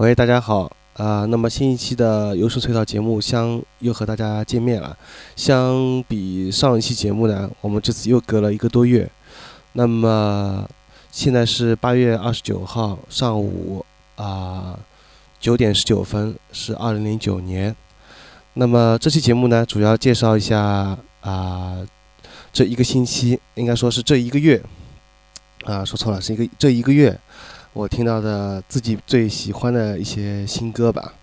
喂，大家好，啊，那么新一期的优势隧道节目相又和大家见面了。相比上一期节目呢，我们这次又隔了一个多月。那么现在是八月二十九号上午啊九点十九分，是二零零九年。那么这期节目呢，主要介绍一下啊这一个星期，应该说是这一个月啊，说错了，是一个这一个月我听到的自己最喜欢的一些新歌吧。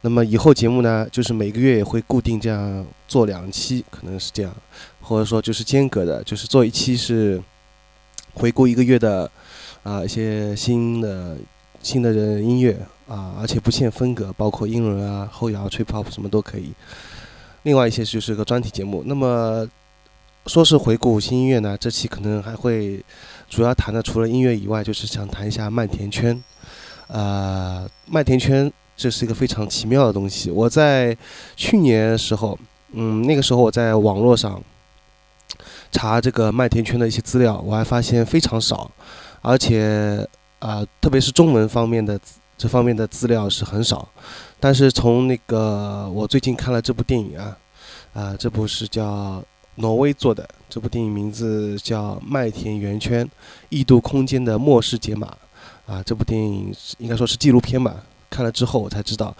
那么以后节目呢，就是每个月也会固定这样做两期，可能是这样，或者说就是间隔的，就是做一期是回顾一个月的啊一些新的新的人音乐。啊，而且不限风格，包括英伦啊、后摇、吹泡什么都可以。另外一些就是个专题节目。那么说是回顾新音乐呢，这期可能还会主要谈的，除了音乐以外，就是想谈一下麦田圈。呃，麦田圈这是一个非常奇妙的东西。我在去年时候，嗯，那个时候我在网络上查这个麦田圈的一些资料，我还发现非常少，而且啊，特别是中文方面的。这方面的资料是很少，但是从那个我最近看了这部电影啊，啊，这部是叫挪威做的，这部电影名字叫《麦田圆圈：异度空间的末世解码》啊，这部电影应该说是纪录片吧。看了之后我才知道，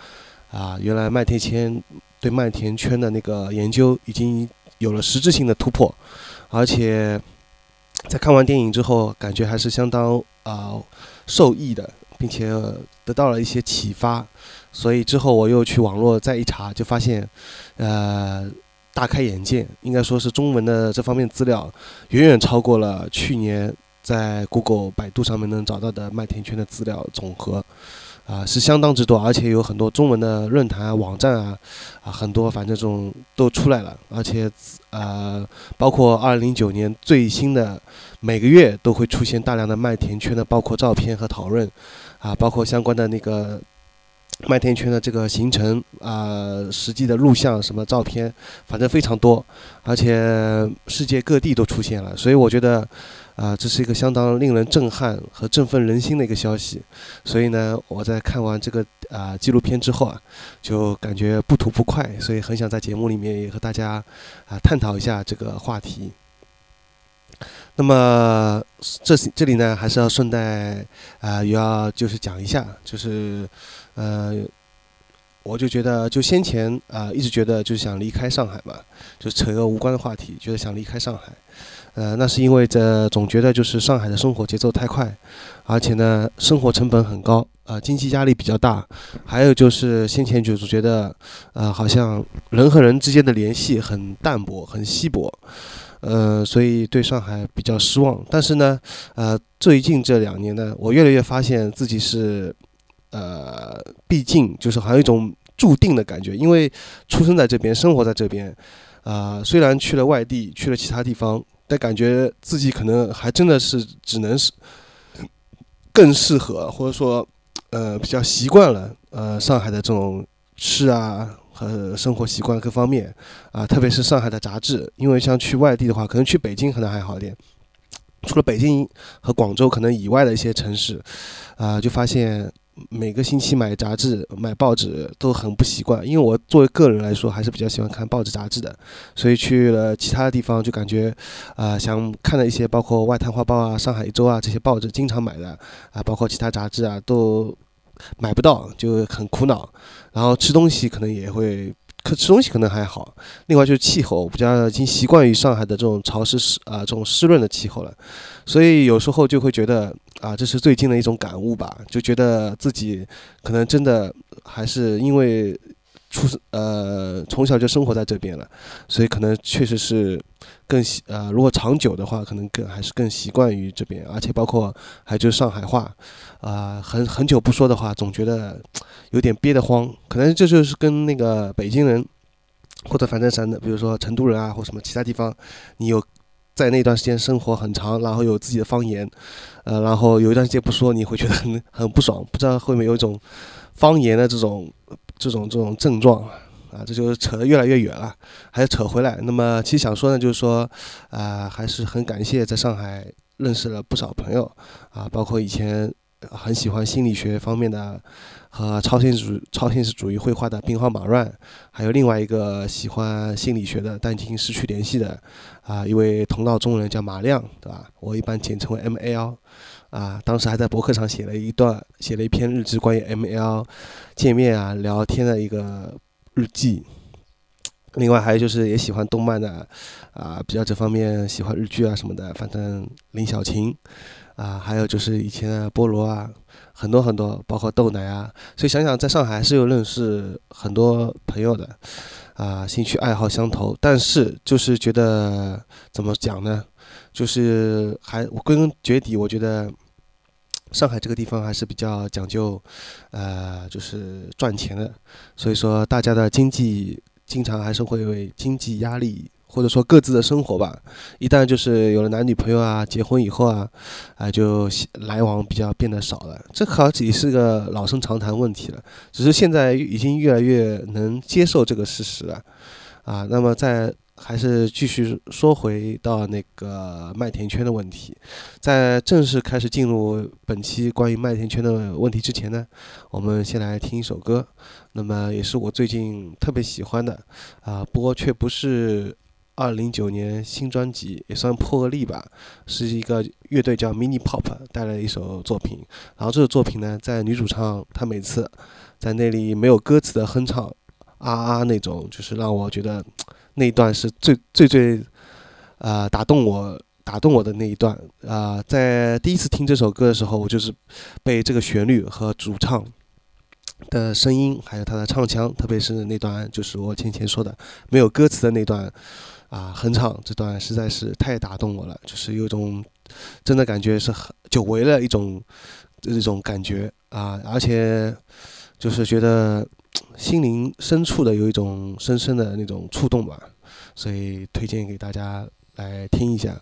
啊，原来麦田圈对麦田圈的那个研究已经有了实质性的突破，而且在看完电影之后，感觉还是相当啊受益的。并且得到了一些启发，所以之后我又去网络再一查，就发现，呃，大开眼界。应该说是中文的这方面资料远远超过了去年在 Google、百度上面能找到的麦田圈的资料总和。啊，是相当之多，而且有很多中文的论坛啊、网站啊，啊，很多反正这种都出来了，而且呃，包括二零零九年最新的，每个月都会出现大量的麦田圈的，包括照片和讨论，啊，包括相关的那个麦田圈的这个行程啊，实际的录像什么照片，反正非常多，而且世界各地都出现了，所以我觉得。啊，这是一个相当令人震撼和振奋人心的一个消息，所以呢，我在看完这个啊纪录片之后啊，就感觉不吐不快，所以很想在节目里面也和大家啊探讨一下这个话题。那么这这里呢，还是要顺带啊，也要就是讲一下，就是呃，我就觉得就先前啊一直觉得就是想离开上海嘛，就扯个无关的话题，觉得想离开上海。呃，那是因为这总觉得就是上海的生活节奏太快，而且呢，生活成本很高啊，经济压力比较大，还有就是先前就是觉得，呃，好像人和人之间的联系很淡薄、很稀薄，呃，所以对上海比较失望。但是呢，呃，最近这两年呢，我越来越发现自己是，呃，毕竟就是好像一种注定的感觉，因为出生在这边，生活在这边，啊，虽然去了外地，去了其他地方。但感觉自己可能还真的是只能是更适合，或者说，呃，比较习惯了，呃，上海的这种吃啊和生活习惯各方面啊，特别是上海的杂志，因为像去外地的话，可能去北京可能还好一点，除了北京和广州可能以外的一些城市，啊，就发现。每个星期买杂志、买报纸都很不习惯，因为我作为个人来说还是比较喜欢看报纸、杂志的，所以去了其他的地方就感觉，啊，想看的一些包括《外滩画报》啊、《上海一周》啊这些报纸经常买的，啊，包括其他杂志啊都买不到，就很苦恼。然后吃东西可能也会。可吃东西可能还好，另外就是气候，比较已经习惯于上海的这种潮湿湿啊这种湿润的气候了，所以有时候就会觉得啊，这是最近的一种感悟吧，就觉得自己可能真的还是因为。出生呃，从小就生活在这边了，所以可能确实是更习呃，如果长久的话，可能更还是更习惯于这边，而且包括还就上海话，啊，很很久不说的话，总觉得有点憋得慌。可能这就是跟那个北京人或者反正山的，比如说成都人啊，或什么其他地方，你有在那段时间生活很长，然后有自己的方言，呃，然后有一段时间不说，你会觉得很 很不爽，不知道会不会有一种方言的这种。这种这种症状啊，这就是扯得越来越远了，还是扯回来。那么其实想说呢，就是说，啊，还是很感谢在上海认识了不少朋友啊，包括以前很喜欢心理学方面的和超现实主超现实主义绘画的兵荒马乱，还有另外一个喜欢心理学的但已经失去联系的啊一位同道中人叫马亮，对吧？我一般简称为 ML。啊，当时还在博客上写了一段，写了一篇日志，关于 ML 见面啊、聊天的一个日记。另外还有就是也喜欢动漫的，啊，比较这方面喜欢日剧啊什么的，反正林小晴，啊，还有就是以前的菠萝啊，很多很多，包括豆奶啊。所以想想在上海是有认识很多朋友的，啊，兴趣爱好相投，但是就是觉得怎么讲呢？就是还归根结底，我觉得上海这个地方还是比较讲究，呃，就是赚钱的。所以说，大家的经济经常还是会为经济压力，或者说各自的生活吧。一旦就是有了男女朋友啊，结婚以后啊，啊，就来往比较变得少了。这好像也是个老生常谈问题了，只是现在已经越来越能接受这个事实了。啊，那么在。还是继续说回到那个麦田圈的问题，在正式开始进入本期关于麦田圈的问题之前呢，我们先来听一首歌，那么也是我最近特别喜欢的，啊，不过却不是二零九年新专辑，也算破个例吧，是一个乐队叫 Mini Pop 带来的一首作品，然后这个作品呢，在女主唱她每次在那里没有歌词的哼唱啊啊那种，就是让我觉得。那一段是最最最，呃，打动我打动我的那一段啊，在第一次听这首歌的时候，我就是被这个旋律和主唱的声音，还有他的唱腔，特别是那段就是我前前说的没有歌词的那段啊，哼唱这段实在是太打动我了，就是有种真的感觉是很久违了一种这种感觉啊，而且就是觉得。心灵深处的有一种深深的那种触动吧，所以推荐给大家来听一下。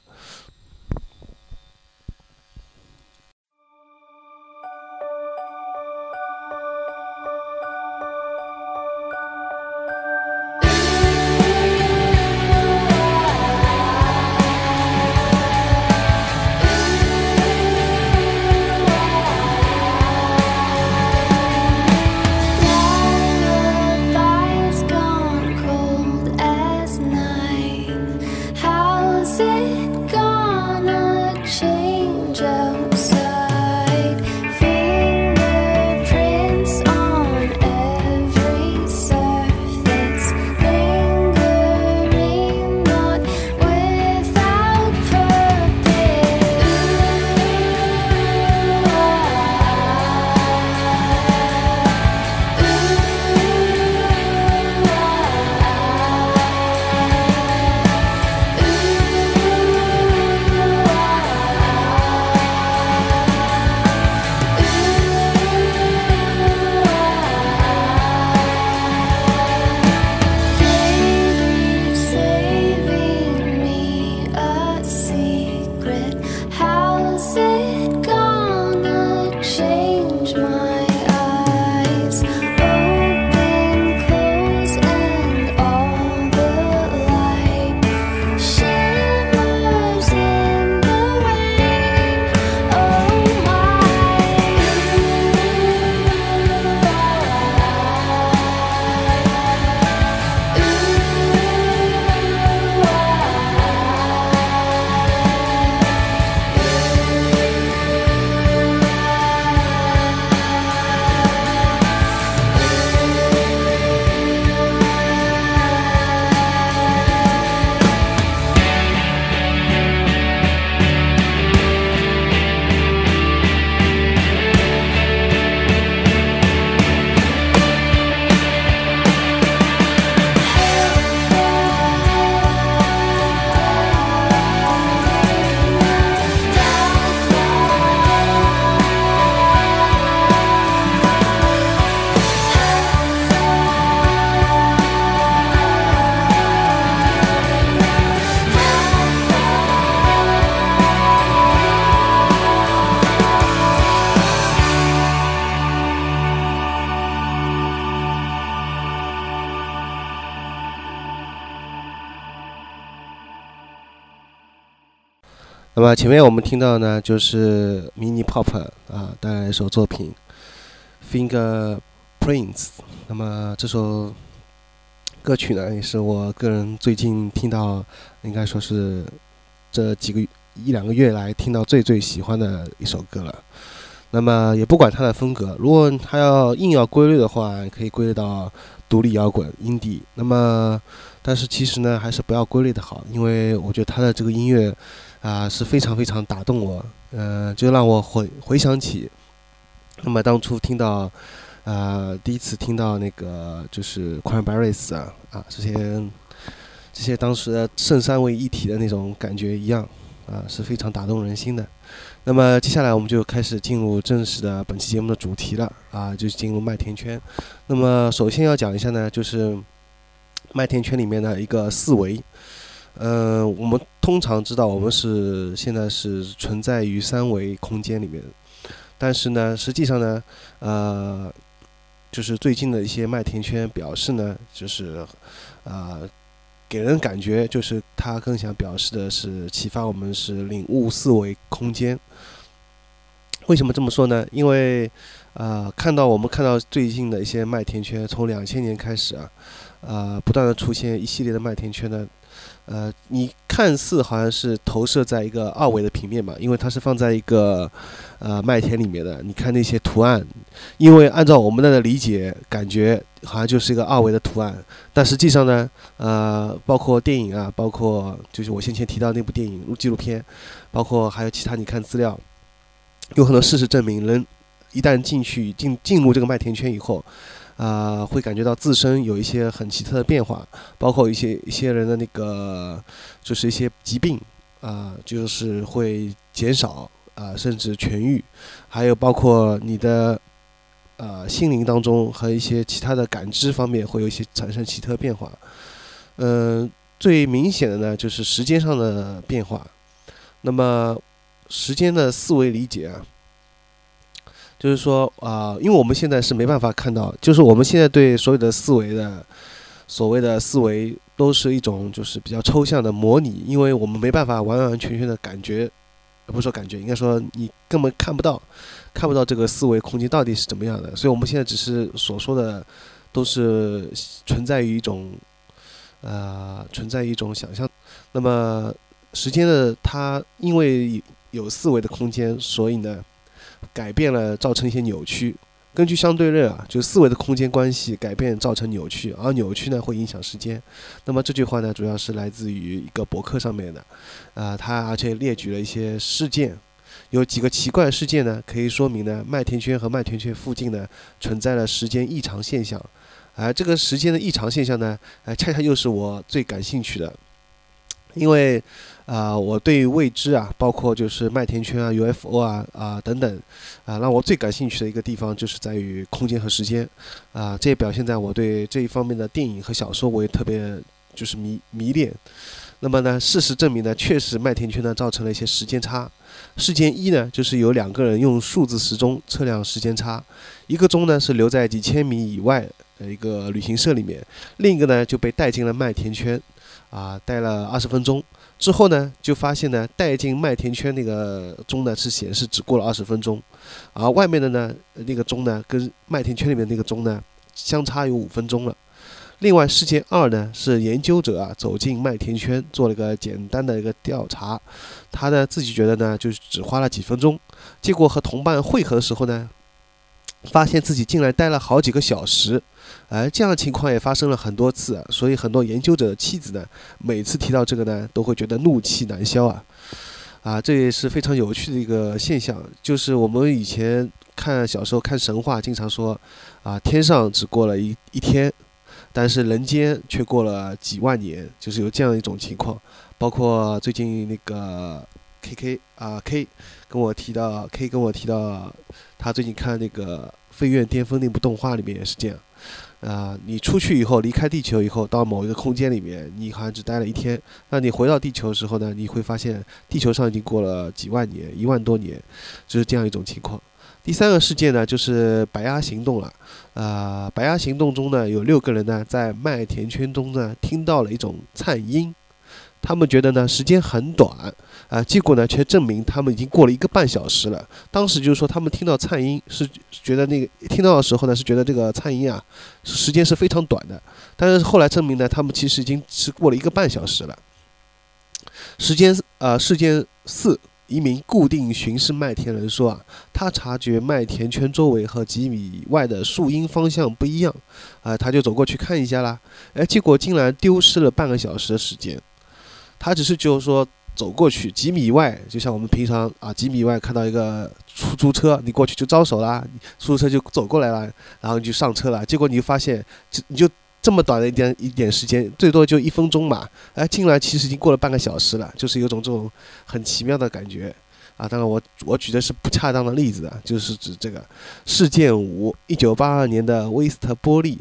么前面我们听到呢，就是 Mini Pop 啊带来一首作品《Finger Prints》。那么这首歌曲呢，也是我个人最近听到，应该说是这几个一两个月来听到最最喜欢的一首歌了。那么也不管它的风格，如果它要硬要归类的话，可以归类到独立摇滚、indie。那么，但是其实呢，还是不要归类的好，因为我觉得它的这个音乐。啊，是非常非常打动我，呃，就让我回回想起，那么当初听到，啊，第一次听到那个就是 q u a n b e r r i s 啊，啊，这些这些当时的圣三位一体的那种感觉一样，啊，是非常打动人心的。那么接下来我们就开始进入正式的本期节目的主题了，啊，就是进入麦田圈。那么首先要讲一下呢，就是麦田圈里面的一个四维。嗯，我们通常知道，我们是现在是存在于三维空间里面，但是呢，实际上呢，呃，就是最近的一些麦田圈表示呢，就是啊，给人感觉就是他更想表示的是启发我们是领悟四维空间。为什么这么说呢？因为啊，看到我们看到最近的一些麦田圈，从两千年开始啊，啊，不断的出现一系列的麦田圈呢。呃，你看似好像是投射在一个二维的平面嘛，因为它是放在一个呃麦田里面的。你看那些图案，因为按照我们的理解，感觉好像就是一个二维的图案。但实际上呢，呃，包括电影啊，包括就是我先前提到那部电影录纪录片，包括还有其他，你看资料，有很多事实证明，人一旦进去进进入这个麦田圈以后。啊，会感觉到自身有一些很奇特的变化，包括一些一些人的那个，就是一些疾病啊，就是会减少啊，甚至痊愈，还有包括你的呃心灵当中和一些其他的感知方面会有一些产生奇特变化。嗯，最明显的呢就是时间上的变化。那么时间的思维理解啊。就是说啊，因为我们现在是没办法看到，就是我们现在对所有的思维的所谓的思维，都是一种就是比较抽象的模拟，因为我们没办法完完全全的感觉，不是说感觉，应该说你根本看不到，看不到这个思维空间到底是怎么样的，所以我们现在只是所说的都是存在于一种呃存在一种想象。那么时间的它因为有四维的空间，所以呢。改变了，造成一些扭曲。根据相对论啊，就四维的空间关系改变造成扭曲，而扭曲呢会影响时间。那么这句话呢，主要是来自于一个博客上面的，啊，他而且列举了一些事件，有几个奇怪事件呢，可以说明呢麦田圈和麦田圈附近呢存在了时间异常现象，而这个时间的异常现象呢，哎，恰恰又是我最感兴趣的，因为。啊，我对未知啊，包括就是麦田圈啊、UFO 啊啊等等，啊，让我最感兴趣的一个地方就是在于空间和时间，啊，这也表现在我对这一方面的电影和小说我也特别就是迷迷恋。那么呢，事实证明呢，确实麦田圈呢造成了一些时间差。事件一呢，就是有两个人用数字时钟测量时间差，一个钟呢是留在几千米以外的一个旅行社里面，另一个呢就被带进了麦田圈，啊，待了二十分钟。之后呢，就发现呢，带进麦田圈那个钟呢是显示只过了二十分钟，而外面的呢那个钟呢跟麦田圈里面那个钟呢相差有五分钟了。另外事件二呢是研究者啊走进麦田圈做了个简单的一个调查，他呢自己觉得呢就是只花了几分钟，结果和同伴会合的时候呢。发现自己竟然待了好几个小时，哎，这样的情况也发生了很多次，所以很多研究者的妻子呢，每次提到这个呢，都会觉得怒气难消啊，啊，这也是非常有趣的一个现象，就是我们以前看小时候看神话，经常说，啊，天上只过了一一天，但是人间却过了几万年，就是有这样一种情况，包括最近那个 K K 啊 K 跟我提到，K 跟我提到。他最近看那个《飞跃巅峰》那部动画里面也是这样，啊，你出去以后离开地球以后，到某一个空间里面，你好像只待了一天，那你回到地球的时候呢，你会发现地球上已经过了几万年，一万多年，就是这样一种情况。第三个事件呢，就是白鸭行动了，啊，白鸭行动中呢，有六个人呢在麦田圈中呢听到了一种颤音。他们觉得呢时间很短啊，结果呢却证明他们已经过了一个半小时了。当时就是说他们听到颤音是觉得那个听到的时候呢是觉得这个颤音啊时间是非常短的，但是后来证明呢他们其实已经是过了一个半小时了。时间呃事件四。一名固定巡视麦田人说：“啊，他察觉麦田圈周围和几米外的树荫方向不一样，啊，他就走过去看一下啦。哎，结果竟然丢失了半个小时的时间。他只是就是说走过去几米外，就像我们平常啊，几米外看到一个出租车，你过去就招手啦，出租车就走过来了，然后你就上车了。结果你就发现，就你就。”这么短的一点一点时间，最多就一分钟嘛，哎，进来其实已经过了半个小时了，就是有种这种很奇妙的感觉啊。当然，我我举的是不恰当的例子啊，就是指这个事件五，一九八二年的威斯特波利。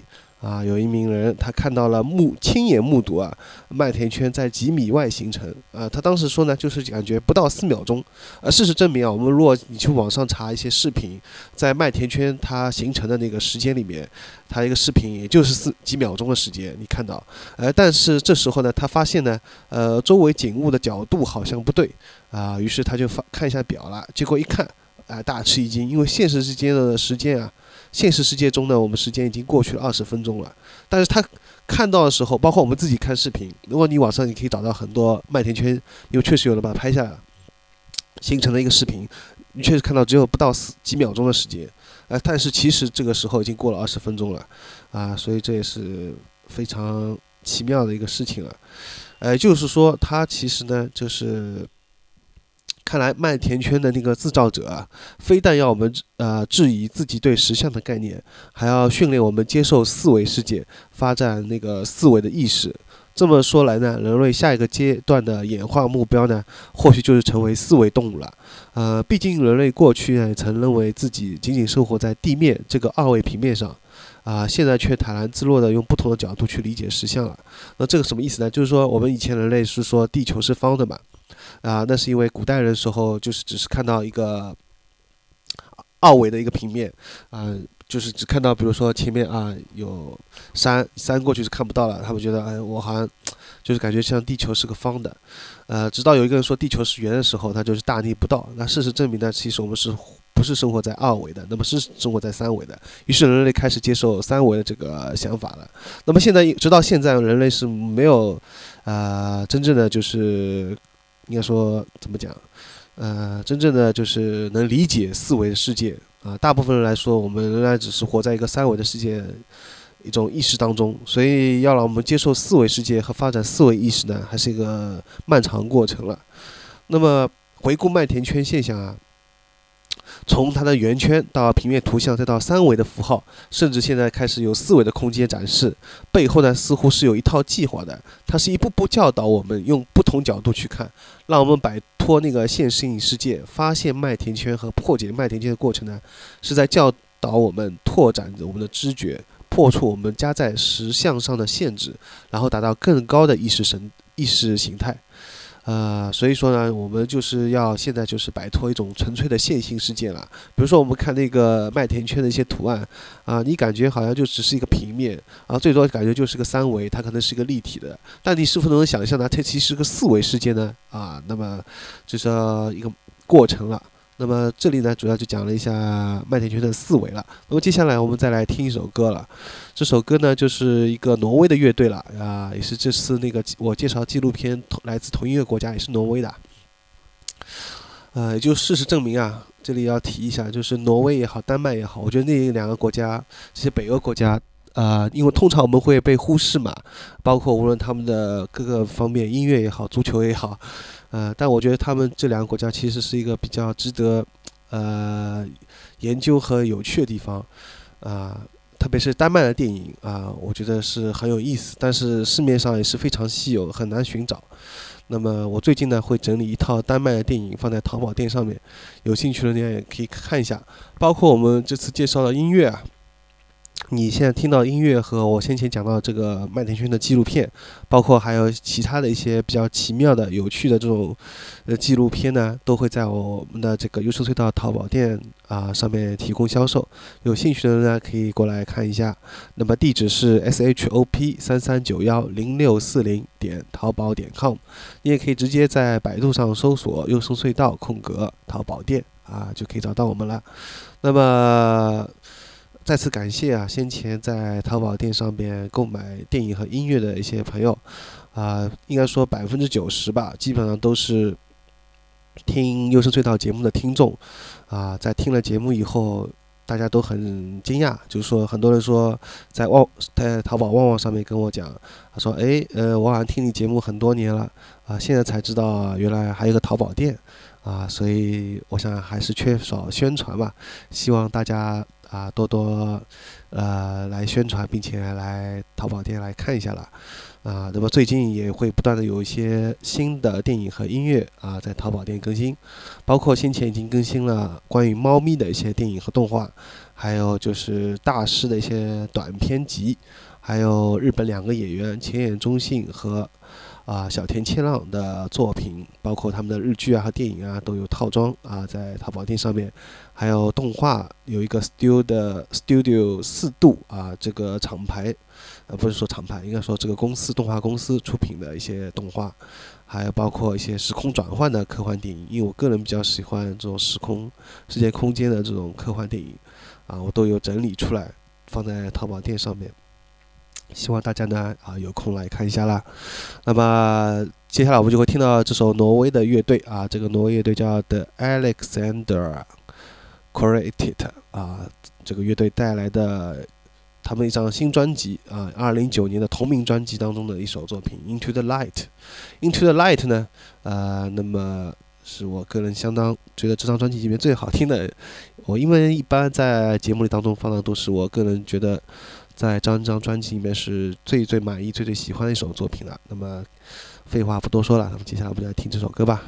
啊，有一名人，他看到了目亲眼目睹啊，麦田圈在几米外形成。啊，他当时说呢，就是感觉不到四秒钟。呃，事实证明啊，我们如果你去网上查一些视频，在麦田圈它形成的那个时间里面，它一个视频也就是四几秒钟的时间，你看到。呃，但是这时候呢，他发现呢，呃，周围景物的角度好像不对啊，于是他就发看一下表了，结果一看，啊，大吃一惊，因为现实之间的时间啊。现实世界中呢，我们时间已经过去了二十分钟了。但是他看到的时候，包括我们自己看视频，如果你网上你可以找到很多麦田圈，因为确实有人把它拍下来，形成了一个视频，你确实看到只有不到四几秒钟的时间，呃，但是其实这个时候已经过了二十分钟了，啊，所以这也是非常奇妙的一个事情了。呃，就是说，它其实呢，就是。看来麦田圈的那个制造者啊，非但要我们呃质疑自己对实相的概念，还要训练我们接受四维世界，发展那个四维的意识。这么说来呢，人类下一个阶段的演化目标呢，或许就是成为四维动物了。呃，毕竟人类过去呢曾认为自己仅仅生活在地面这个二维平面上，啊，现在却坦然自若地用不同的角度去理解实相了。那这个什么意思呢？就是说我们以前人类是说地球是方的嘛。啊，那是因为古代人时候就是只是看到一个二维的一个平面，啊，就是只看到比如说前面啊有山，山过去是看不到了，他们觉得哎，我好像就是感觉像地球是个方的，呃，直到有一个人说地球是圆的时候，他就是大逆不道。那事实证明呢，其实我们是不是生活在二维的，那么是生活在三维的。于是人类开始接受三维的这个想法了。那么现在直到现在，人类是没有啊真正的就是。应该说怎么讲？呃，真正的就是能理解四维的世界啊。大部分人来说，我们仍然只是活在一个三维的世界一种意识当中。所以，要让我们接受四维世界和发展四维意识呢，还是一个漫长过程了。那么，回顾麦田圈现象啊。从它的圆圈到平面图像，再到三维的符号，甚至现在开始有四维的空间展示，背后呢似乎是有一套计划的。它是一步步教导我们用不同角度去看，让我们摆脱那个现实影世界，发现麦田圈和破解麦田圈的过程呢，是在教导我们拓展着我们的知觉，破除我们加在实相上的限制，然后达到更高的意识神意识形态。呃，所以说呢，我们就是要现在就是摆脱一种纯粹的线性世界了。比如说，我们看那个麦田圈的一些图案，啊，你感觉好像就只是一个平面，啊，最多感觉就是个三维，它可能是一个立体的。但你是否能想象呢？它其实是个四维世界呢？啊，那么就是一个过程了。那么这里呢，主要就讲了一下麦田圈的四维了。那么接下来我们再来听一首歌了。这首歌呢，就是一个挪威的乐队了啊，也是这次那个我介绍纪录片来自同一个国家，也是挪威的。呃，也就事实证明啊，这里要提一下，就是挪威也好，丹麦也好，我觉得那两个国家，这些北欧国家啊，因为通常我们会被忽视嘛，包括无论他们的各个方面，音乐也好，足球也好。呃，但我觉得他们这两个国家其实是一个比较值得呃研究和有趣的地方，啊，特别是丹麦的电影啊，我觉得是很有意思，但是市面上也是非常稀有，很难寻找。那么我最近呢会整理一套丹麦的电影放在淘宝店上面，有兴趣的人也可以看一下，包括我们这次介绍的音乐啊，你现在听到音乐和我先前讲到这个麦田圈的纪录片，包括还有其他的一些比较奇妙的、有趣的这种呃纪录片呢，都会在我们的这个优秀隧道淘宝店啊上面提供销售。有兴趣的人呢，可以过来看一下。那么地址是 s h o p 三三九幺零六四零点淘宝点 com，你也可以直接在百度上搜索“优胜隧道空格淘宝店”啊，就可以找到我们了。那么。再次感谢啊，先前在淘宝店上边购买电影和音乐的一些朋友，啊，应该说百分之九十吧，基本上都是听优声隧道节目的听众，啊，在听了节目以后，大家都很惊讶，就是说很多人说在旺在淘宝旺旺上面跟我讲，他说，哎，呃，我好像听你节目很多年了，啊，现在才知道原来还有个淘宝店，啊，所以我想还是缺少宣传吧，希望大家。啊，多多，呃，来宣传，并且来淘宝店来看一下了，啊，那么最近也会不断的有一些新的电影和音乐啊，在淘宝店更新，包括先前已经更新了关于猫咪的一些电影和动画，还有就是大师的一些短片集，还有日本两个演员前野中信和。啊，小田切浪的作品，包括他们的日剧啊和电影啊，都有套装啊，在淘宝店上面，还有动画，有一个 Studio Studio 四度啊，这个厂牌，呃，不是说厂牌，应该说这个公司动画公司出品的一些动画，还有包括一些时空转换的科幻电影，因为我个人比较喜欢这种时空、世界空间的这种科幻电影，啊，我都有整理出来放在淘宝店上面。希望大家呢啊有空来看一下啦。那么接下来我们就会听到这首挪威的乐队啊，这个挪威乐队叫 The Alexander Created 啊，这个乐队带来的他们一张新专辑啊，二零一九年的同名专辑当中的一首作品 Into the Light。Into the Light 呢，呃，那么是我个人相当觉得这张专辑里面最好听的。我因为一般在节目里当中放的都是我个人觉得。在这张专辑里面是最最满意、最最喜欢的一首作品了。那么，废话不多说了，那么接下来我们就来听这首歌吧。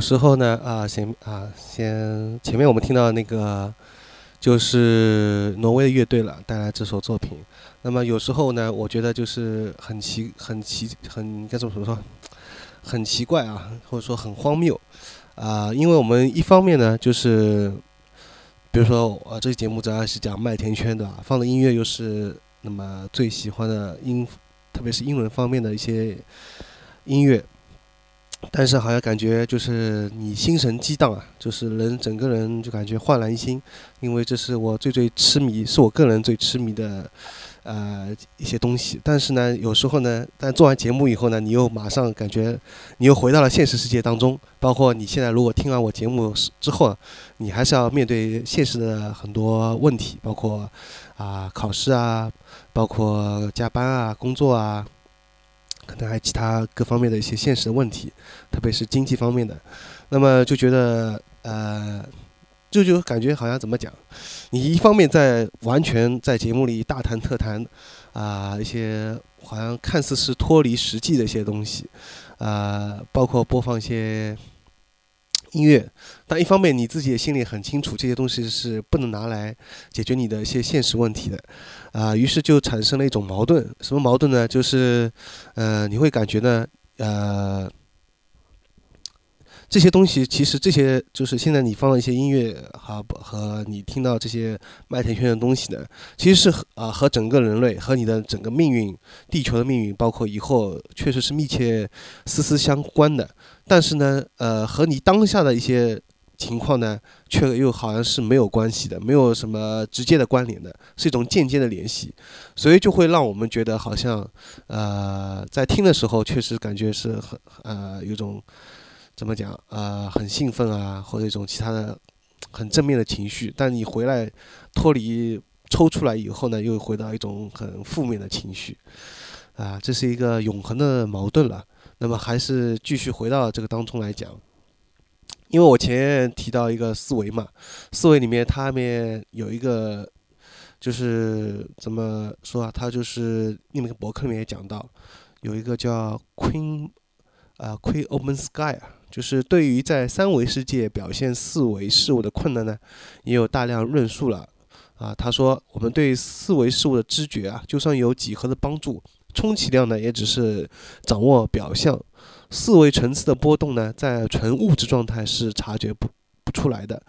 有时候呢，啊，先啊，先前面我们听到那个就是挪威的乐队了带来这首作品。那么有时候呢，我觉得就是很奇、很奇、很该怎么说，很奇怪啊，或者说很荒谬啊，因为我们一方面呢，就是比如说啊，这个节目主要是讲麦田圈的？放的音乐又是那么最喜欢的英，特别是英文方面的一些音乐。但是好像感觉就是你心神激荡啊，就是人整个人就感觉焕然一新，因为这是我最最痴迷，是我个人最痴迷的，呃一些东西。但是呢，有时候呢，但做完节目以后呢，你又马上感觉你又回到了现实世界当中。包括你现在如果听完我节目之后，你还是要面对现实的很多问题，包括啊考试啊，包括加班啊，工作啊。可能还其他各方面的一些现实的问题，特别是经济方面的，那么就觉得呃，就就感觉好像怎么讲，你一方面在完全在节目里大谈特谈啊一些好像看似是脱离实际的一些东西，啊，包括播放一些。音乐，但一方面你自己也心里很清楚，这些东西是不能拿来解决你的一些现实问题的，啊，于是就产生了一种矛盾。什么矛盾呢？就是，呃，你会感觉呢，呃，这些东西其实这些就是现在你放的一些音乐和和你听到这些麦田圈的东西呢，其实是啊和整个人类和你的整个命运、地球的命运，包括以后确实是密切丝丝相关的。但是呢，呃，和你当下的一些情况呢，却又好像是没有关系的，没有什么直接的关联的，是一种间接的联系，所以就会让我们觉得好像，呃，在听的时候确实感觉是很呃，有种怎么讲呃，很兴奋啊，或者一种其他的很正面的情绪，但你回来脱离抽出来以后呢，又回到一种很负面的情绪，啊，这是一个永恒的矛盾了。那么还是继续回到这个当中来讲，因为我前面提到一个思维嘛，思维里面它面有一个，就是怎么说啊？它就是另一个博客里面也讲到，有一个叫 Queen 啊 Queen Open Sky 啊，就是对于在三维世界表现四维事物的困难呢，也有大量论述了啊。他说，我们对四维事物的知觉啊，就算有几何的帮助。充其量呢，也只是掌握表象，四维层次的波动呢，在纯物质状态是察觉不不出来的。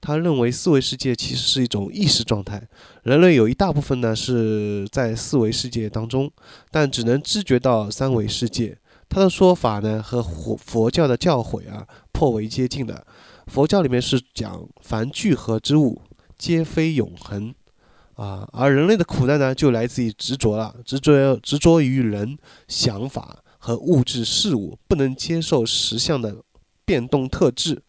他认为四维世界其实是一种意识状态，人类有一大部分呢是在四维世界当中，但只能知觉到三维世界。他的说法呢和佛佛教的教诲啊颇为接近的。佛教里面是讲凡聚合之物皆非永恒。啊，而人类的苦难呢，就来自于执着了，执着执着于人想法和物质事物，不能接受实相的变动特质。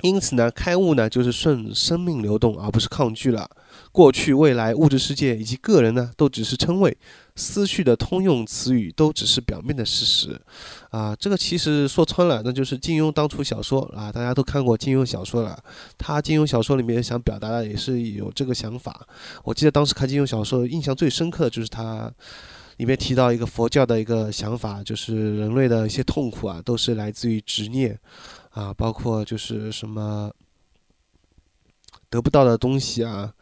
因此呢，开悟呢，就是顺生命流动，而不是抗拒了。过去、未来、物质世界以及个人呢，都只是称谓。思绪的通用词语都只是表面的事实，啊，这个其实说穿了，那就是金庸当初小说啊，大家都看过金庸小说了。他金庸小说里面想表达的也是有这个想法。我记得当时看金庸小说，印象最深刻的就是他里面提到一个佛教的一个想法，就是人类的一些痛苦啊，都是来自于执念，啊，包括就是什么得不到的东西啊。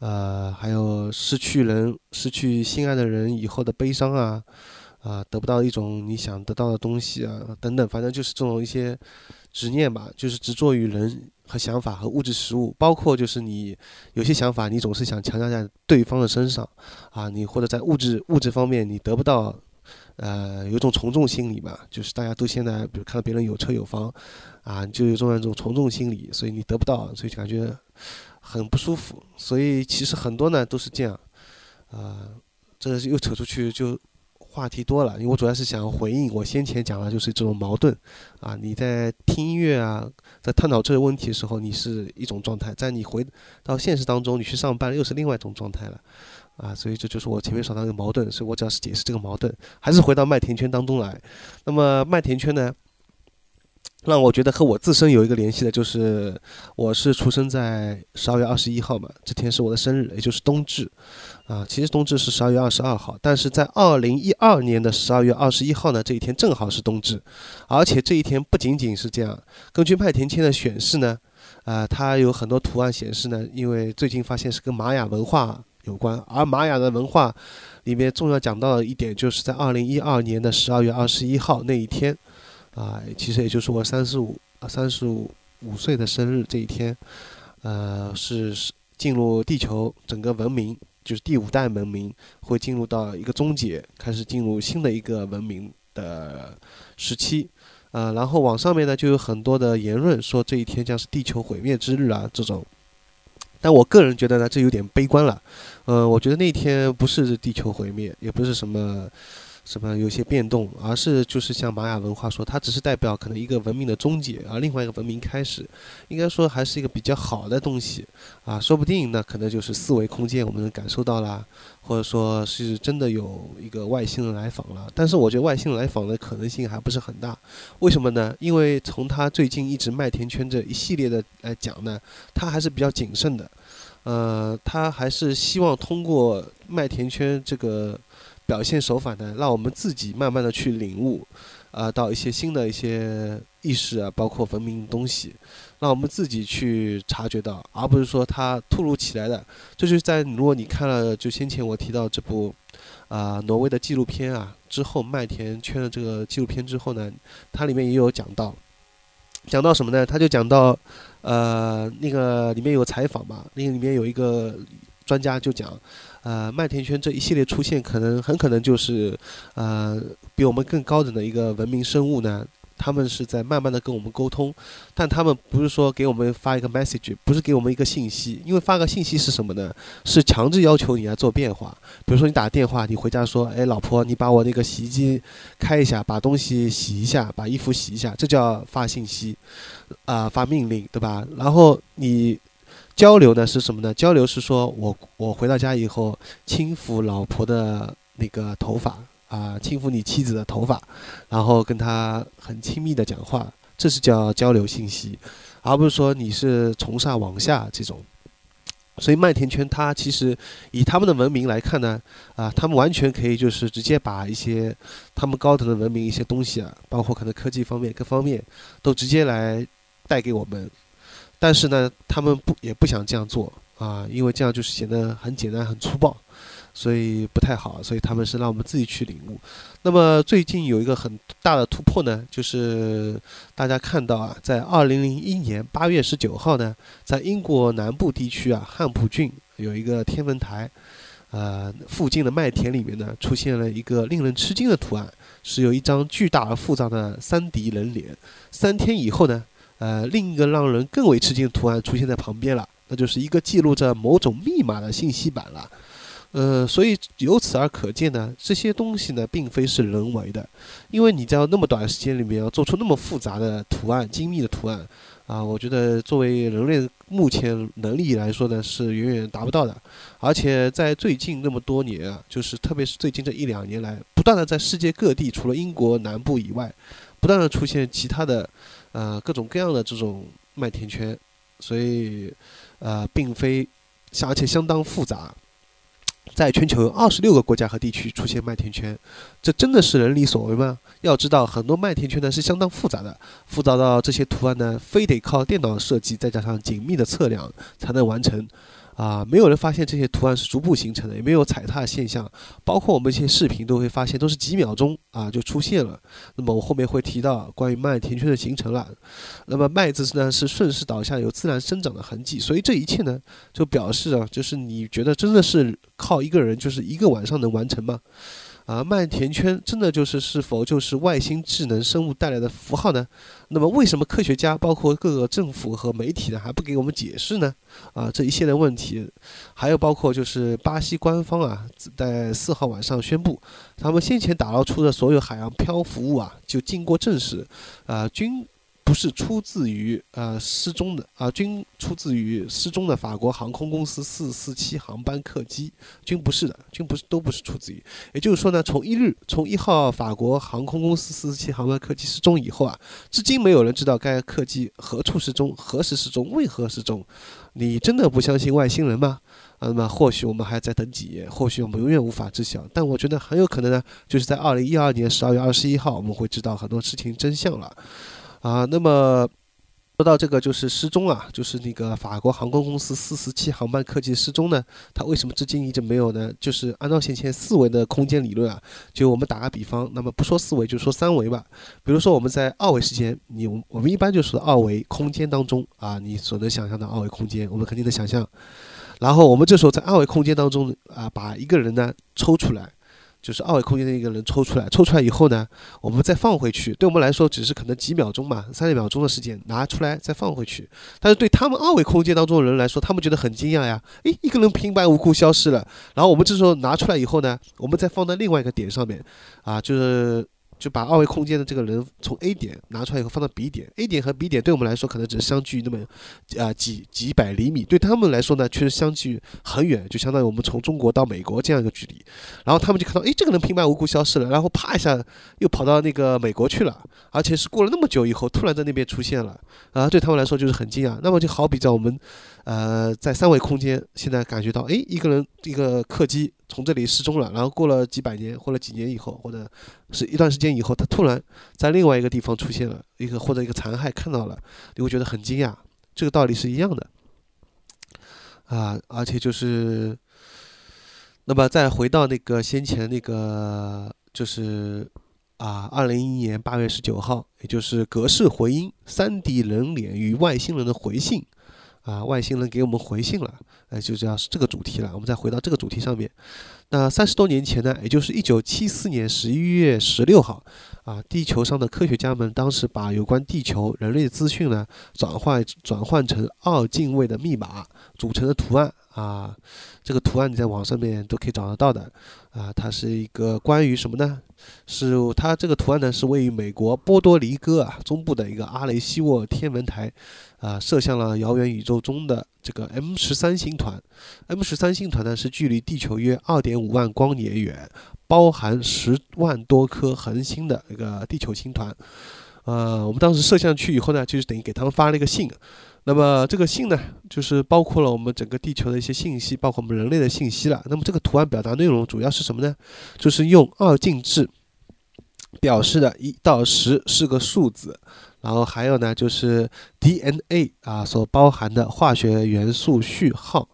呃，还有失去人、失去心爱的人以后的悲伤啊，啊，得不到一种你想得到的东西啊，等等，反正就是这种一些执念吧，就是执着于人和想法和物质实物，包括就是你有些想法，你总是想强加在对方的身上，啊，你或者在物质物质方面你得不到，呃，有种从众心理嘛，就是大家都现在比如看到别人有车有房，啊，就有这种这种从众心理，所以你得不到，所以就感觉。很不舒服，所以其实很多呢都是这样，啊，这又扯出去就话题多了。因为我主要是想回应我先前讲的，就是这种矛盾，啊，你在听音乐啊，在探讨这个问题的时候，你是一种状态，在你回到现实当中，你去上班又是另外一种状态了，啊，所以这就是我前面说到的矛盾。所以我主要是解释这个矛盾，还是回到麦田圈当中来。那么麦田圈呢？让我觉得和我自身有一个联系的，就是我是出生在十二月二十一号嘛，这天是我的生日，也就是冬至，啊，其实冬至是十二月二十二号，但是在二零一二年的十二月二十一号呢，这一天正好是冬至，而且这一天不仅仅是这样，根据麦田圈的显示呢，啊，它有很多图案显示呢，因为最近发现是跟玛雅文化有关，而玛雅的文化里面重要讲到的一点，就是在二零一二年的十二月二十一号那一天，啊，其实也就是我三十五啊三十五五岁的生日这一天，呃，是进入地球整个文明。就是第五代文明会进入到一个终结，开始进入新的一个文明的时期，呃，然后网上面呢就有很多的言论说这一天将是地球毁灭之日啊这种，但我个人觉得呢这有点悲观了，呃，我觉得那天不是地球毁灭，也不是什么。什么有些变动，而是就是像玛雅文化说，它只是代表可能一个文明的终结，而另外一个文明开始，应该说还是一个比较好的东西啊，说不定那可能就是四维空间我们能感受到了，或者说是真的有一个外星人来访了。但是我觉得外星人来访的可能性还不是很大，为什么呢？因为从他最近一直麦田圈这一系列的来讲呢，他还是比较谨慎的，呃，他还是希望通过麦田圈这个。表现手法呢，让我们自己慢慢的去领悟，啊，到一些新的一些意识啊，包括文明东西，让我们自己去察觉到，而不是说它突如其来的。这就是在如果你看了就先前我提到这部，啊，挪威的纪录片啊之后，麦田圈的这个纪录片之后呢，它里面也有讲到，讲到什么呢？他就讲到，呃，那个里面有采访嘛，那个里面有一个专家就讲。呃，麦田圈这一系列出现，可能很可能就是，呃，比我们更高等的一个文明生物呢。他们是在慢慢的跟我们沟通，但他们不是说给我们发一个 message，不是给我们一个信息，因为发个信息是什么呢？是强制要求你来做变化。比如说你打电话，你回家说，哎，老婆，你把我那个洗衣机开一下，把东西洗一下，把衣服洗一下，这叫发信息，啊，发命令，对吧？然后你。交流呢是什么呢？交流是说我我回到家以后轻抚老婆的那个头发啊，轻抚你妻子的头发，然后跟她很亲密的讲话，这是叫交流信息，而不是说你是从上往下这种。所以麦田圈它其实以他们的文明来看呢，啊，他们完全可以就是直接把一些他们高等的文明一些东西啊，包括可能科技方面各方面都直接来带给我们。但是呢，他们不也不想这样做啊，因为这样就是显得很简单、很粗暴，所以不太好。所以他们是让我们自己去领悟。那么最近有一个很大的突破呢，就是大家看到啊，在二零零一年八月十九号呢，在英国南部地区啊，汉普郡有一个天文台，呃，附近的麦田里面呢，出现了一个令人吃惊的图案，是有一张巨大而复杂的三 D 人脸。三天以后呢？呃，另一个让人更为吃惊的图案出现在旁边了，那就是一个记录着某种密码的信息板了。呃，所以由此而可见呢，这些东西呢，并非是人为的，因为你在那么短时间里面要做出那么复杂的图案、精密的图案，啊，我觉得作为人类目前能力来说呢，是远远达不到的。而且在最近那么多年啊，就是特别是最近这一两年来，不断的在世界各地，除了英国南部以外，不断的出现其他的。呃，各种各样的这种麦田圈，所以呃，并非，而且相当复杂，在全球二十六个国家和地区出现麦田圈，这真的是人力所为吗？要知道，很多麦田圈呢是相当复杂的，复杂到这些图案呢，非得靠电脑设计，再加上紧密的测量才能完成。啊，没有人发现这些图案是逐步形成的，也没有踩踏现象。包括我们一些视频都会发现，都是几秒钟啊就出现了。那么我后面会提到关于麦田圈的形成了。那么麦子呢是顺势倒下，有自然生长的痕迹。所以这一切呢，就表示啊，就是你觉得真的是靠一个人，就是一个晚上能完成吗？啊，麦田圈真的就是是否就是外星智能生物带来的符号呢？那么为什么科学家包括各个政府和媒体呢还不给我们解释呢？啊，这一系列问题，还有包括就是巴西官方啊，在四号晚上宣布，他们先前打捞出的所有海洋漂浮物啊，就经过证实，啊，均。不是出自于呃失踪的啊，均出自于失踪的法国航空公司四四七航班客机，均不是的，均不是都不是出自于。也就是说呢，从一日从一号法国航空公司四四七航班客机失踪以后啊，至今没有人知道该客机何处失踪、何时失踪、为何失踪。你真的不相信外星人吗？那么或许我们还在等几年，或许我们永远无法知晓。但我觉得很有可能呢，就是在二零一二年十二月二十一号，我们会知道很多事情真相了。啊，那么。说到这个就是失踪啊，就是那个法国航空公司四四七航班客机失踪呢，它为什么至今一直没有呢？就是按照先前四维的空间理论啊，就我们打个比方，那么不说四维，就说三维吧。比如说我们在二维时间，你我们一般就是二维空间当中啊，你所能想象的二维空间，我们肯定能想象。然后我们这时候在二维空间当中啊，把一个人呢抽出来。就是二维空间的一个人抽出来，抽出来以后呢，我们再放回去。对我们来说，只是可能几秒钟嘛，三十秒钟的时间拿出来再放回去。但是对他们二维空间当中的人来说，他们觉得很惊讶呀，诶，一个人平白无故消失了。然后我们这时候拿出来以后呢，我们再放到另外一个点上面，啊，就是。就把二维空间的这个人从 A 点拿出来以后放到 B 点，A 点和 B 点对我们来说可能只是相距那么啊几几百厘米，对他们来说呢却是相距很远，就相当于我们从中国到美国这样一个距离。然后他们就看到，哎，这个人平白无故消失了，然后啪一下又跑到那个美国去了，而且是过了那么久以后突然在那边出现了，啊，对他们来说就是很惊讶。那么就好比在我们。呃，在三维空间，现在感觉到，哎，一个人一个客机从这里失踪了，然后过了几百年或者几年以后，或者是一段时间以后，他突然在另外一个地方出现了一个或者一个残骸看到了，你会觉得很惊讶，这个道理是一样的，啊，而且就是，那么再回到那个先前那个，就是啊，二零一一年八月十九号，也就是格式回音三 D 人脸与外星人的回信。啊，外星人给我们回信了，哎，就这样是这个主题了。我们再回到这个主题上面。那三十多年前呢，也就是一九七四年十一月十六号，啊，地球上的科学家们当时把有关地球人类的资讯呢，转换转换成二进位的密码组成的图案。啊，这个图案你在网上面都可以找得到的。啊，它是一个关于什么呢？是它这个图案呢，是位于美国波多黎各啊中部的一个阿雷西沃天文台，啊，射向了遥远宇宙中的这个 M 十三星团。M 十三星团呢，是距离地球约二点五万光年远，包含十万多颗恒星的一个地球星团。呃，我们当时摄像去以后呢，就是等于给他们发了一个信。那么这个信呢，就是包括了我们整个地球的一些信息，包括我们人类的信息了。那么这个图案表达内容主要是什么呢？就是用二进制表示的，一到十是个数字，然后还有呢，就是 DNA 啊所包含的化学元素序号。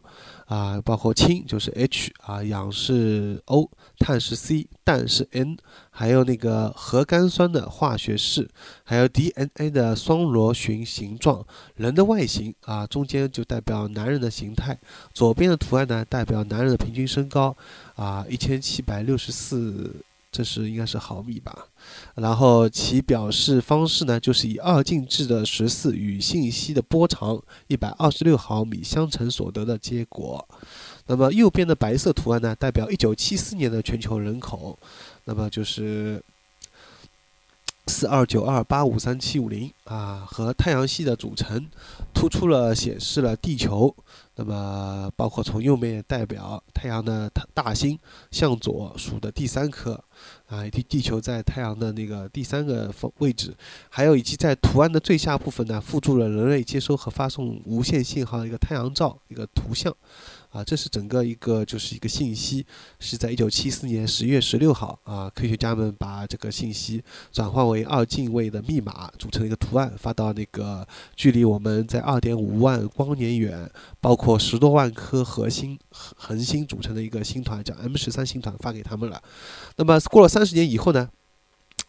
啊，包括氢就是 H 啊，氧是 O，碳是 C，氮是 N，还有那个核苷酸的化学式，还有 DNA 的双螺旋形状，人的外形啊，中间就代表男人的形态，左边的图案呢代表男人的平均身高啊，一千七百六十四。这是应该是毫米吧，然后其表示方式呢，就是以二进制的十四与信息的波长一百二十六毫米相乘所得的结果。那么右边的白色图案呢，代表一九七四年的全球人口，那么就是四二九二八五三七五零啊，和太阳系的组成，突出了显示了地球。那么包括从右面代表太阳的大星向左数的第三颗。啊，地地球在太阳的那个第三个方位置，还有以及在图案的最下部分呢，附注了人类接收和发送无线信号的一个太阳照一个图像。啊，这是整个一个就是一个信息，是在一九七四年十月十六号啊，科学家们把这个信息转换为二进位的密码组成一个图案，发到那个距离我们在二点五万光年远，包括十多万颗核心恒星组成的一个星团，叫 M 十三星团，发给他们了。那么过了三十年以后呢？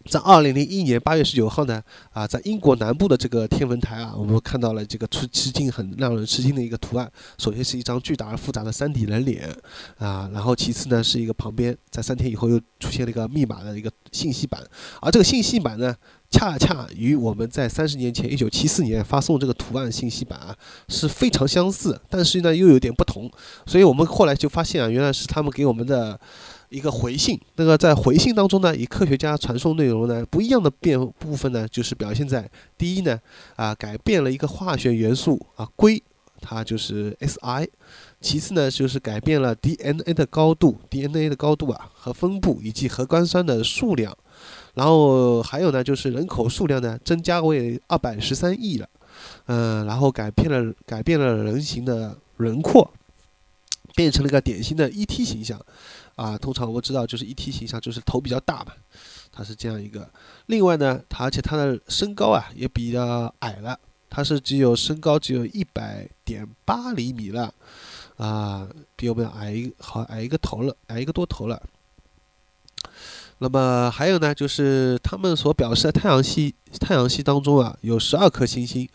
在二零零一年八月十九号呢，啊，在英国南部的这个天文台啊，我们看到了这个出吃惊、很让人吃惊的一个图案。首先是一张巨大而复杂的三体人脸，啊，然后其次呢是一个旁边在三天以后又出现了一个密码的一个信息板，而这个信息板呢，恰恰与我们在三十年前一九七四年发送这个图案信息板啊是非常相似，但是呢又有点不同，所以我们后来就发现啊，原来是他们给我们的。一个回信，那个在回信当中呢，以科学家传送内容呢不一样的变部分呢，就是表现在第一呢，啊改变了一个化学元素啊硅，它就是 Si，其次呢就是改变了 DNA 的高度，DNA 的高度啊和分布以及核苷酸的数量，然后还有呢就是人口数量呢增加为二百十三亿了，嗯，然后改变了改变了人形的轮廓。变成了一个典型的 ET 形象，啊，通常我们知道就是 ET 形象就是头比较大嘛，它是这样一个。另外呢，它而且它的身高啊也比较矮了，它是只有身高只有一百点八厘米了，啊，比我们矮一好矮一个头了，矮一个多头了。那么还有呢，就是他们所表示的太阳系太阳系当中啊，有十二颗星星，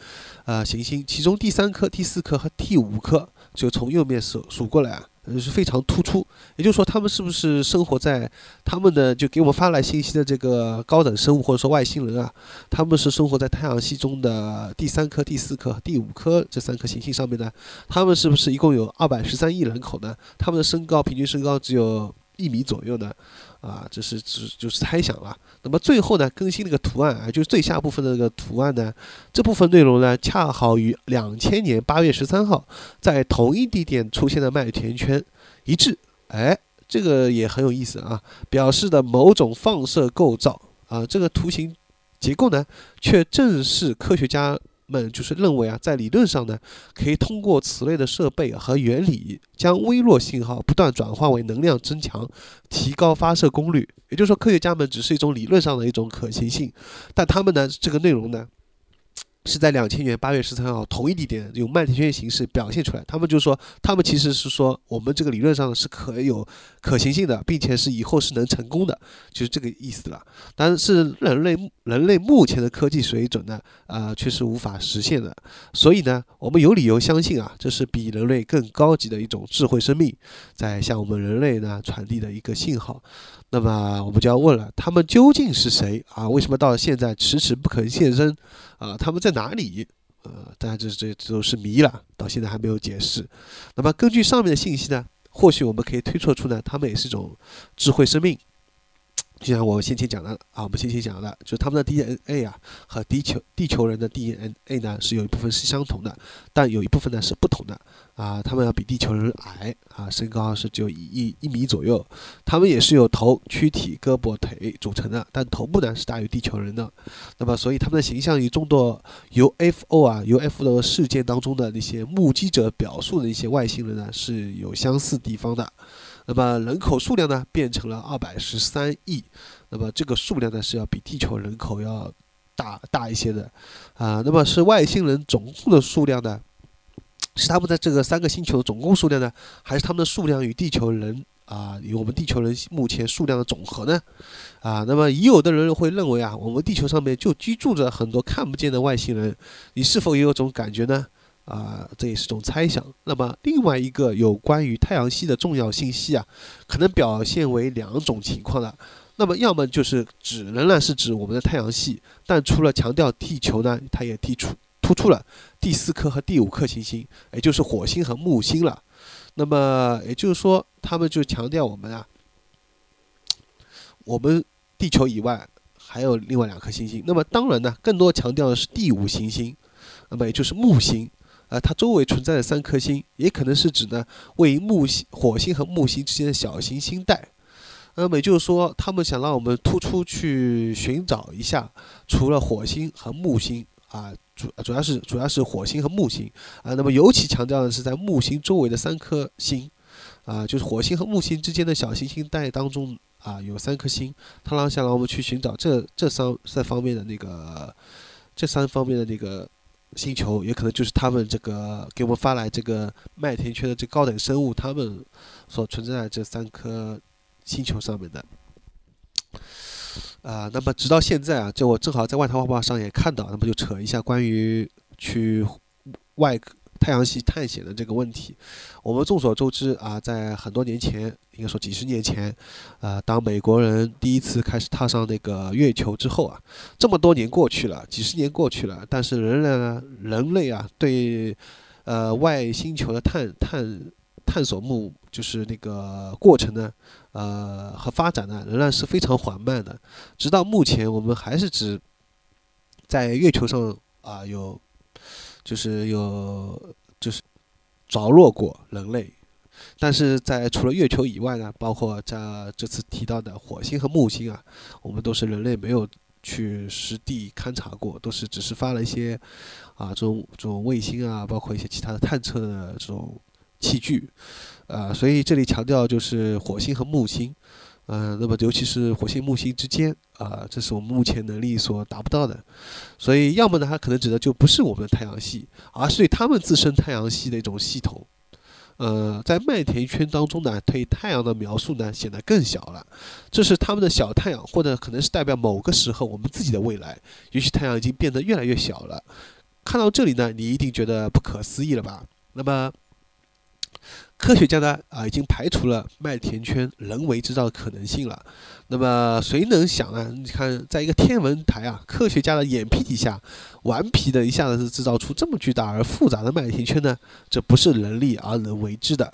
啊行星，其中第三颗、第四颗和第五颗，就从右面数数过来啊，呃是非常突出。也就是说，他们是不是生活在他们的就给我们发来信息的这个高等生物或者说外星人啊？他们是生活在太阳系中的第三颗、第四颗、第五颗这三颗行星上面呢？他们是不是一共有二百十三亿人口呢？他们的身高平均身高只有一米左右呢？啊，这是只就是猜想了。那么最后呢，更新那个图案啊，就是最下部分的那个图案呢，这部分内容呢，恰好与两千年八月十三号在同一地点出现的麦田圈一致。哎，这个也很有意思啊，表示的某种放射构造啊，这个图形结构呢，却正是科学家。们就是认为啊，在理论上呢，可以通过此类的设备和原理，将微弱信号不断转化为能量增强，提高发射功率。也就是说，科学家们只是一种理论上的一种可行性，但他们呢，这个内容呢。是在两千年八月十三号同一地点用麦田圈形式表现出来。他们就说，他们其实是说，我们这个理论上是可有可行性的，并且是以后是能成功的，就是这个意思了。但是人类人类目前的科技水准呢，啊，却是无法实现的。所以呢，我们有理由相信啊，这是比人类更高级的一种智慧生命，在向我们人类呢传递的一个信号。那么我们就要问了，他们究竟是谁啊？为什么到现在迟迟不肯现身？啊，他们在哪里？呃，大家这这这都是谜了，到现在还没有解释。那么根据上面的信息呢，或许我们可以推测出呢，他们也是一种智慧生命。就像我们先前讲的啊，我们先前讲的，就是他们的 DNA 啊和地球地球人的 DNA 呢是有一部分是相同的，但有一部分呢是不同的啊。他们要比地球人矮啊，身高是只有一一一米左右。他们也是由头、躯体、胳膊、腿组成的，但头部呢是大于地球人的。那么，所以他们的形象与众多 UFO 啊 UFO 事件当中的那些目击者表述的一些外星人呢是有相似地方的。那么人口数量呢变成了二百十三亿，那么这个数量呢是要比地球人口要大大一些的，啊，那么是外星人总共的数量呢，是他们在这个三个星球总共数量呢，还是他们的数量与地球人啊与我们地球人目前数量的总和呢？啊，那么已有的人会认为啊，我们地球上面就居住着很多看不见的外星人，你是否也有种感觉呢？啊，这也是种猜想。那么另外一个有关于太阳系的重要信息啊，可能表现为两种情况的。那么要么就是指仍然是指我们的太阳系，但除了强调地球呢，它也提出突出了第四颗和第五颗行星，也就是火星和木星了。那么也就是说，他们就强调我们啊，我们地球以外还有另外两颗行星。那么当然呢，更多强调的是第五行星，那么也就是木星。呃，它周围存在的三颗星，也可能是指呢位于木星、火星和木星之间的小行星带。那么也就是说，他们想让我们突出去寻找一下，除了火星和木星啊，主主要是主要是火星和木星啊。那么尤其强调的是在木星周围的三颗星啊，就是火星和木星之间的小行星带当中啊有三颗星，他让想让我们去寻找这这三三方面的那个这三方面的那个。星球也可能就是他们这个给我们发来这个麦田圈的这高等生物，他们所存在这三颗星球上面的。啊，那么直到现在啊，就我正好在外太空报上也看到，那么就扯一下关于去外。太阳系探险的这个问题，我们众所周知啊，在很多年前，应该说几十年前，啊，当美国人第一次开始踏上那个月球之后啊，这么多年过去了，几十年过去了，但是仍然，人类啊，对呃外星球的探探探索目就是那个过程呢，呃和发展呢，仍然是非常缓慢的。直到目前，我们还是只在月球上啊有。就是有，就是着落过人类，但是在除了月球以外呢，包括在这次提到的火星和木星啊，我们都是人类没有去实地勘察过，都是只是发了一些啊这种这种卫星啊，包括一些其他的探测的这种器具，啊，所以这里强调就是火星和木星，呃，那么尤其是火星木星之间，啊，这是我们目前能力所达不到的，所以要么呢，它可能指的就不是我们的太阳系，而是对他们自身太阳系的一种系统。呃，在麦田圈当中呢，对太阳的描述呢显得更小了，这是他们的小太阳，或者可能是代表某个时候我们自己的未来，也许太阳已经变得越来越小了。看到这里呢，你一定觉得不可思议了吧？那么。科学家呢啊，已经排除了麦田圈人为制造的可能性了。那么谁能想呢？你看，在一个天文台啊，科学家的眼皮底下，顽皮的一下子是制造出这么巨大而复杂的麦田圈呢？这不是人力而能为之的。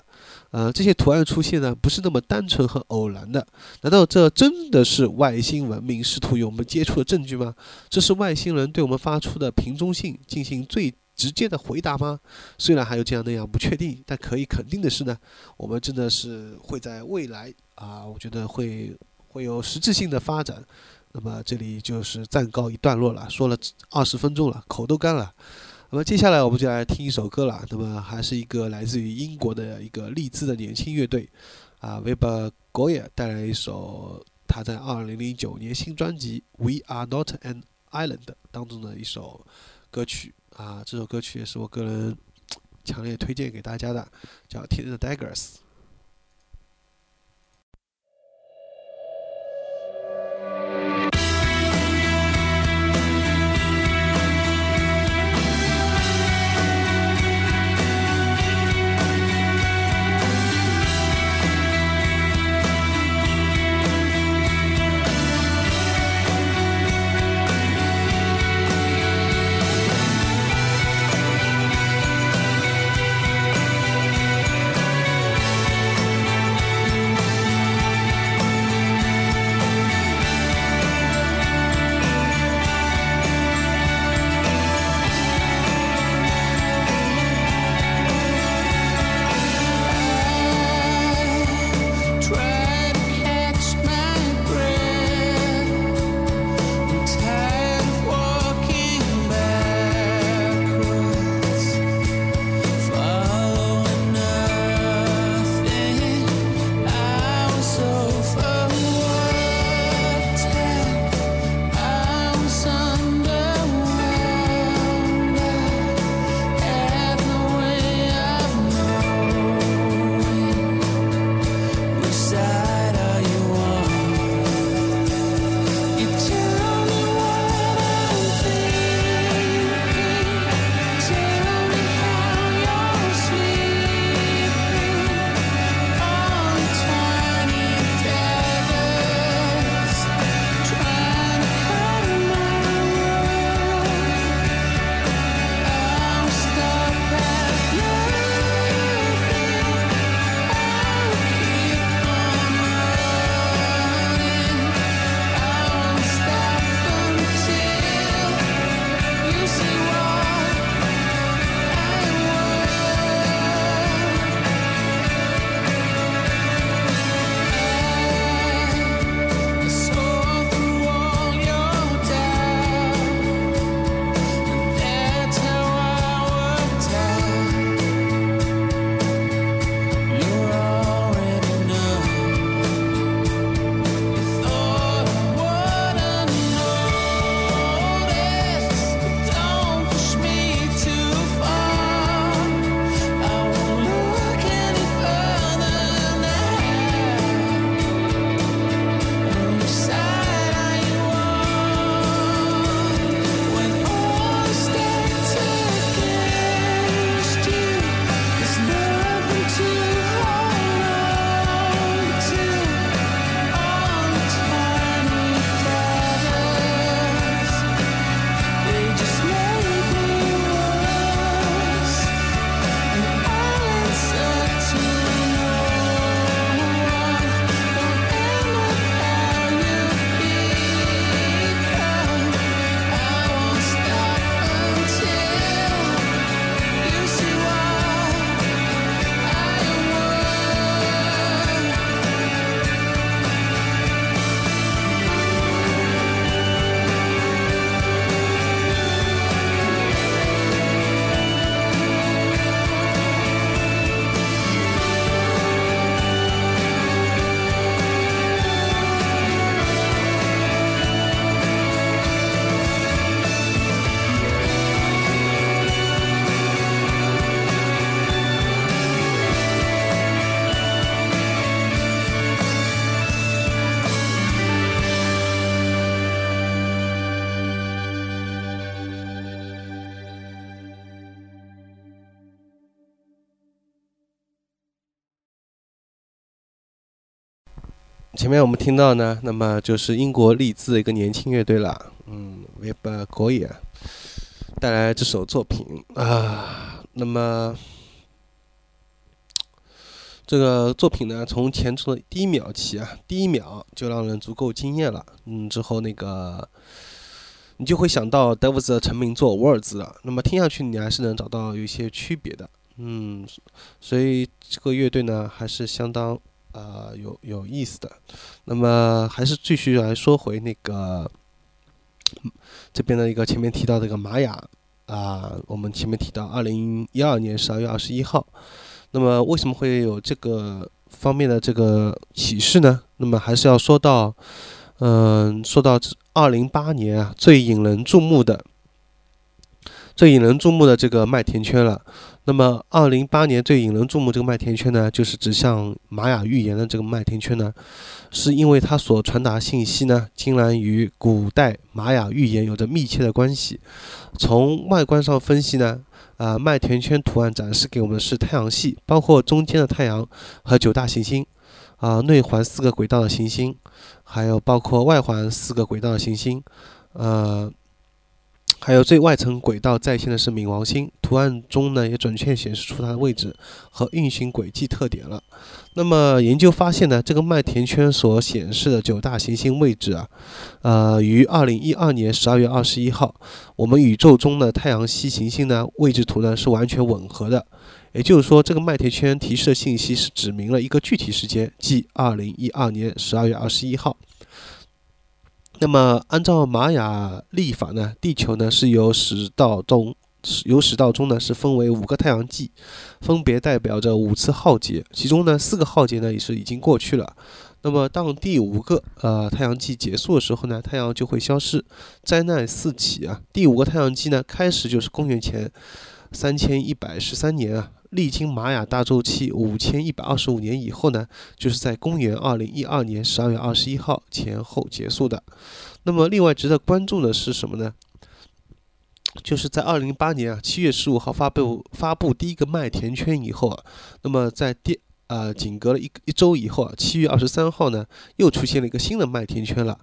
呃，这些图案出现呢，不是那么单纯和偶然的。难道这真的是外星文明试图与我们接触的证据吗？这是外星人对我们发出的瓶中信进行最。直接的回答吗？虽然还有这样那样不确定，但可以肯定的是呢，我们真的是会在未来啊，我觉得会会有实质性的发展。那么这里就是暂告一段落了，说了二十分钟了，口都干了。那么接下来我们就来听一首歌了。那么还是一个来自于英国的一个利兹的年轻乐队啊，Weber g o y e 带来一首他在二零零九年新专辑《We Are Not an Island》当中的一首歌曲。啊，这首歌曲也是我个人 强烈推荐给大家的，叫《t i n d e Daggers》。前面我们听到呢，那么就是英国利兹的一个年轻乐队了，嗯，Web 国野带来这首作品啊，那么这个作品呢，从前奏的第一秒起啊，第一秒就让人足够惊艳了，嗯，之后那个你就会想到 Devils 的成名作《沃尔兹》了，那么听下去你还是能找到有一些区别的，嗯，所以这个乐队呢，还是相当。呃，有有意思的，那么还是继续来说回那个这边的一个前面提到这个玛雅啊，我们前面提到二零一二年十二月二十一号，那么为什么会有这个方面的这个启示呢？那么还是要说到，嗯，说到二零八年啊，最引人注目的。最引人注目的这个麦田圈了。那么，二零八年最引人注目这个麦田圈呢，就是指向玛雅预言的这个麦田圈呢，是因为它所传达信息呢，竟然与古代玛雅预言有着密切的关系。从外观上分析呢，啊，麦田圈图案展示给我们的是太阳系，包括中间的太阳和九大行星，啊，内环四个轨道的行星，还有包括外环四个轨道的行星，呃。还有最外层轨道在线的是冥王星，图案中呢也准确显示出它的位置和运行轨迹特点了。那么研究发现呢，这个麦田圈所显示的九大行星位置啊，呃，于二零一二年十二月二十一号我们宇宙中的太阳系行星呢位置图呢是完全吻合的。也就是说，这个麦田圈提示的信息是指明了一个具体时间，即二零一二年十二月二十一号。那么，按照玛雅历法呢，地球呢是由始到终，由始到终呢是分为五个太阳纪，分别代表着五次浩劫，其中呢四个浩劫呢也是已经过去了。那么，当第五个呃太阳纪结束的时候呢，太阳就会消失，灾难四起啊。第五个太阳纪呢开始就是公元前三千一百十三年啊。历经玛雅大周期五千一百二十五年以后呢，就是在公元二零一二年十二月二十一号前后结束的。那么，另外值得关注的是什么呢？就是在二零零八年啊七月十五号发布发布第一个麦田圈以后啊，那么在第呃仅隔了一一周以后啊，七月二十三号呢又出现了一个新的麦田圈了。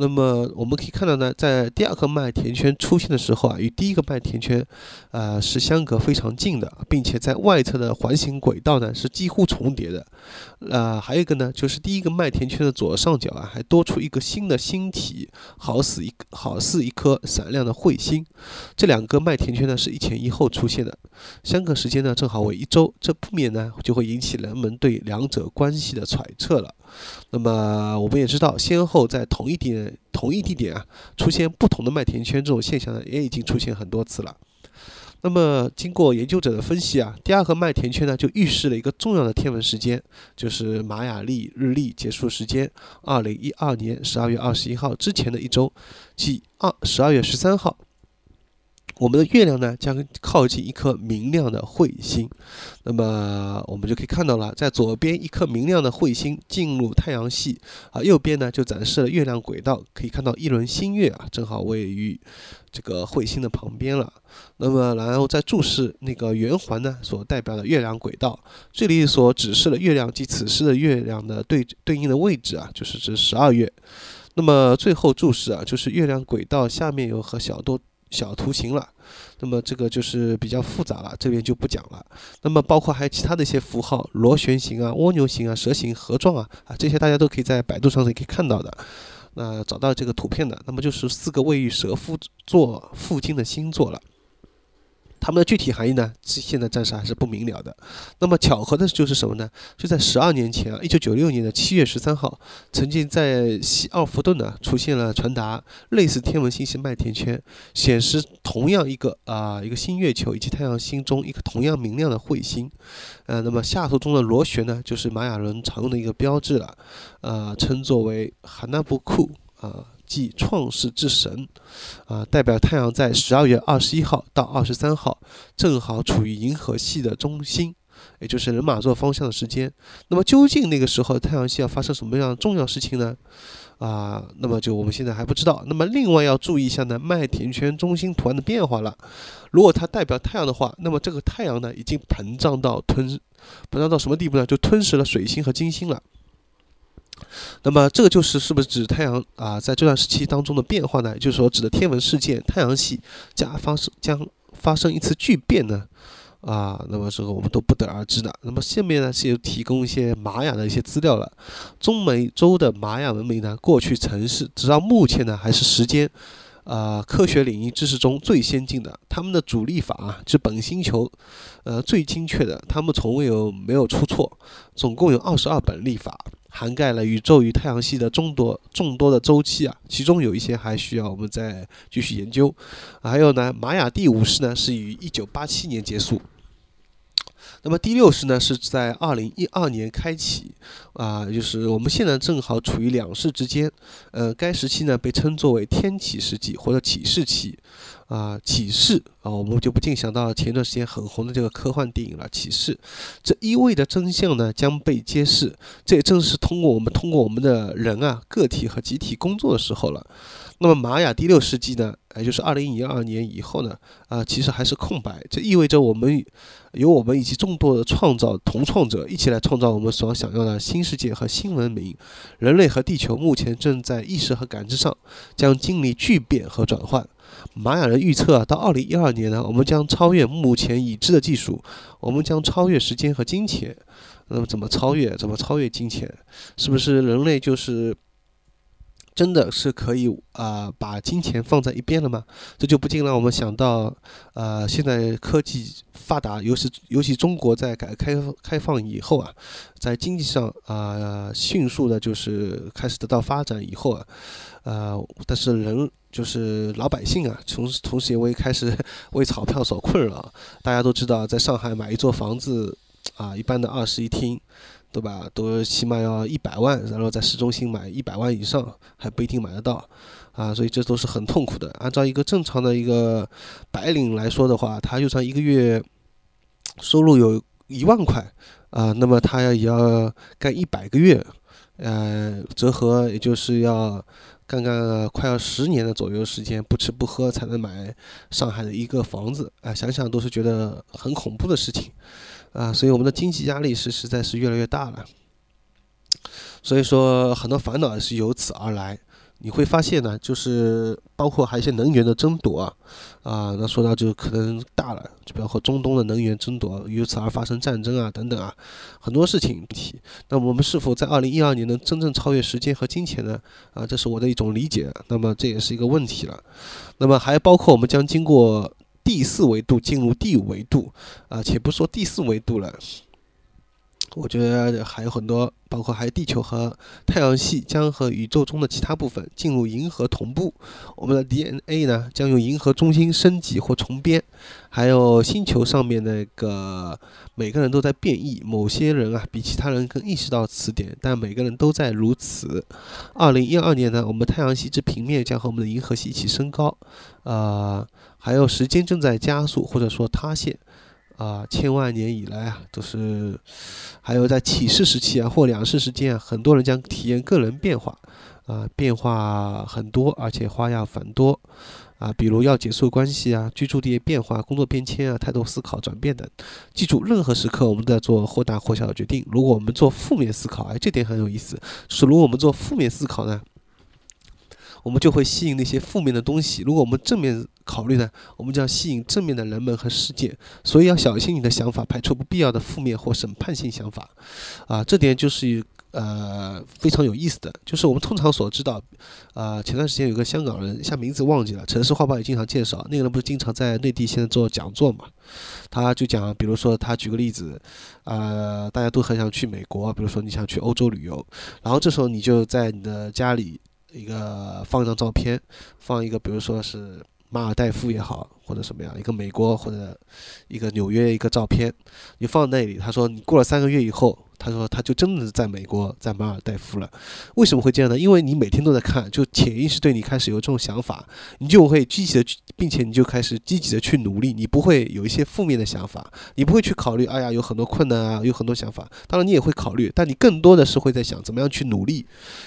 那么我们可以看到呢，在第二个麦田圈出现的时候啊，与第一个麦田圈，呃，是相隔非常近的，并且在外侧的环形轨道呢是几乎重叠的。呃，还有一个呢，就是第一个麦田圈的左上角啊，还多出一个新的星体，好似一个好似一颗闪亮的彗星。这两个麦田圈呢是一前一后出现的，相隔时间呢正好为一周，这不免呢就会引起人们对两者关系的揣测了。那么我们也知道，先后在同一点、同一地点啊出现不同的麦田圈这种现象呢，也已经出现很多次了。那么经过研究者的分析啊，第二个麦田圈呢就预示了一个重要的天文时间，就是玛雅历日历结束时间，二零一二年十二月二十一号之前的一周，即二十二月十三号。我们的月亮呢将靠近一颗明亮的彗星，那么我们就可以看到了，在左边一颗明亮的彗星进入太阳系啊，右边呢就展示了月亮轨道，可以看到一轮新月啊，正好位于这个彗星的旁边了。那么然后再注视那个圆环呢所代表的月亮轨道，这里所指示的月亮及此时的月亮的对对应的位置啊，就是指十二月。那么最后注视啊，就是月亮轨道下面有和小多。小图形了，那么这个就是比较复杂了，这边就不讲了。那么包括还有其他的一些符号，螺旋形啊、蜗牛形啊、蛇形、盒状啊啊，这些大家都可以在百度上是可以看到的。那找到这个图片的，那么就是四个位于蛇夫座附近的星座了。它们的具体含义呢，现在暂时还是不明了的。那么巧合的就是什么呢？就在十二年前啊，一九九六年的七月十三号，曾经在西奥弗顿呢出现了传达类似天文信息麦田圈，显示同样一个啊一个新月球以及太阳星中一个同样明亮的彗星。呃，那么下图中的螺旋呢，就是玛雅人常用的一个标志了，呃，称作为哈纳布库啊。即创世之神，啊，代表太阳在十二月二十一号到二十三号，正好处于银河系的中心，也就是人马座方向的时间。那么究竟那个时候太阳系要发生什么样重要事情呢？啊，那么就我们现在还不知道。那么另外要注意一下呢，麦田圈中心图案的变化了。如果它代表太阳的话，那么这个太阳呢已经膨胀到吞，膨胀到什么地步呢？就吞噬了水星和金星了。那么这个就是是不是指太阳啊在这段时期当中的变化呢？就是说，指的天文事件，太阳系将发生将发生一次巨变呢？啊，那么这个我们都不得而知的。那么下面呢是有提供一些玛雅的一些资料了。中美洲的玛雅文明呢，过去曾是直到目前呢还是时间，呃，科学领域知识中最先进的。他们的主历法啊，是本星球，呃，最精确的。他们从未有没有出错，总共有二十二本历法。涵盖了宇宙与太阳系的众多众多的周期啊，其中有一些还需要我们再继续研究。还有呢，玛雅第五世呢是于一九八七年结束，那么第六世呢是在二零一二年开启，啊，就是我们现在正好处于两世之间，呃，该时期呢被称作为天启世纪或者启示期。啊，启示啊，我们就不禁想到前段时间很红的这个科幻电影了。启示，这意味着真相呢将被揭示。这也正是通过我们通过我们的人啊，个体和集体工作的时候了。那么玛雅第六世纪呢，也就是二零一二年以后呢，啊，其实还是空白。这意味着我们由我们以及众多的创造同创者一起来创造我们所想要的新世界和新文明。人类和地球目前正在意识和感知上将经历巨变和转换。玛雅人预测啊，到二零一二年呢，我们将超越目前已知的技术，我们将超越时间和金钱。那么怎么超越？怎么超越金钱？是不是人类就是真的是可以啊，把金钱放在一边了吗？这就不禁让我们想到，呃，现在科技发达，尤其尤其中国在改革开开放以后啊，在经济上啊迅速的就是开始得到发展以后啊，呃，但是人。就是老百姓啊，同时同时也为开始为钞票所困扰。大家都知道，在上海买一座房子啊，一般的二室一厅，对吧？都起码要一百万，然后在市中心买一百万以上还不一定买得到啊，所以这都是很痛苦的。按照一个正常的一个白领来说的话，他就算一个月收入有一万块啊，那么他要也要干一百个月，呃，折合也就是要。干干快要十年的左右时间，不吃不喝才能买上海的一个房子，啊，想想都是觉得很恐怖的事情，啊，所以我们的经济压力是实在是越来越大了，所以说很多烦恼是由此而来。你会发现呢，就是包括还有一些能源的争夺啊，啊，那说到就可能大了，就包括中东的能源争夺，由此而发生战争啊，等等啊，很多事情提。那我们是否在二零一二年能真正超越时间和金钱呢？啊，这是我的一种理解。那么这也是一个问题了。那么还包括我们将经过第四维度进入第五维度啊，且不说第四维度了。我觉得还有很多，包括还有地球和太阳系将和宇宙中的其他部分进入银河同步。我们的 DNA 呢将用银河中心升级或重编。还有星球上面那个每个人都在变异，某些人啊比其他人更意识到此点，但每个人都在如此。二零一二年呢，我们太阳系之平面将和我们的银河系一起升高。呃，还有时间正在加速或者说塌陷。啊，千万年以来啊，都是，还有在启示时期啊，或两世时间啊，很多人将体验个人变化，啊，变化很多，而且花样繁多，啊，比如要结束关系啊，居住地变化、工作变迁啊，态度思考转变等。记住，任何时刻我们都在做或大或小的决定。如果我们做负面思考，哎，这点很有意思，是如果我们做负面思考呢？我们就会吸引那些负面的东西。如果我们正面考虑呢，我们就要吸引正面的人们和事件。所以要小心你的想法，排除不必要的负面或审判性想法。啊，这点就是呃非常有意思的。就是我们通常所知道，啊，前段时间有个香港人，一下名字忘记了，城市画报也经常介绍。那个人不是经常在内地现在做讲座嘛？他就讲，比如说他举个例子，呃，大家都很想去美国，比如说你想去欧洲旅游，然后这时候你就在你的家里。一个放一张照片，放一个，比如说是马尔代夫也好，或者什么样，一个美国或者一个纽约一个照片，你放那里。他说你过了三个月以后。他说，他就真的是在美国，在马尔代夫了。为什么会这样呢？因为你每天都在看，就潜意识对你开始有这种想法，你就会积极的，并且你就开始积极的去努力。你不会有一些负面的想法，你不会去考虑，哎呀，有很多困难啊，有很多想法。当然你也会考虑，但你更多的是会在想怎么样去努力。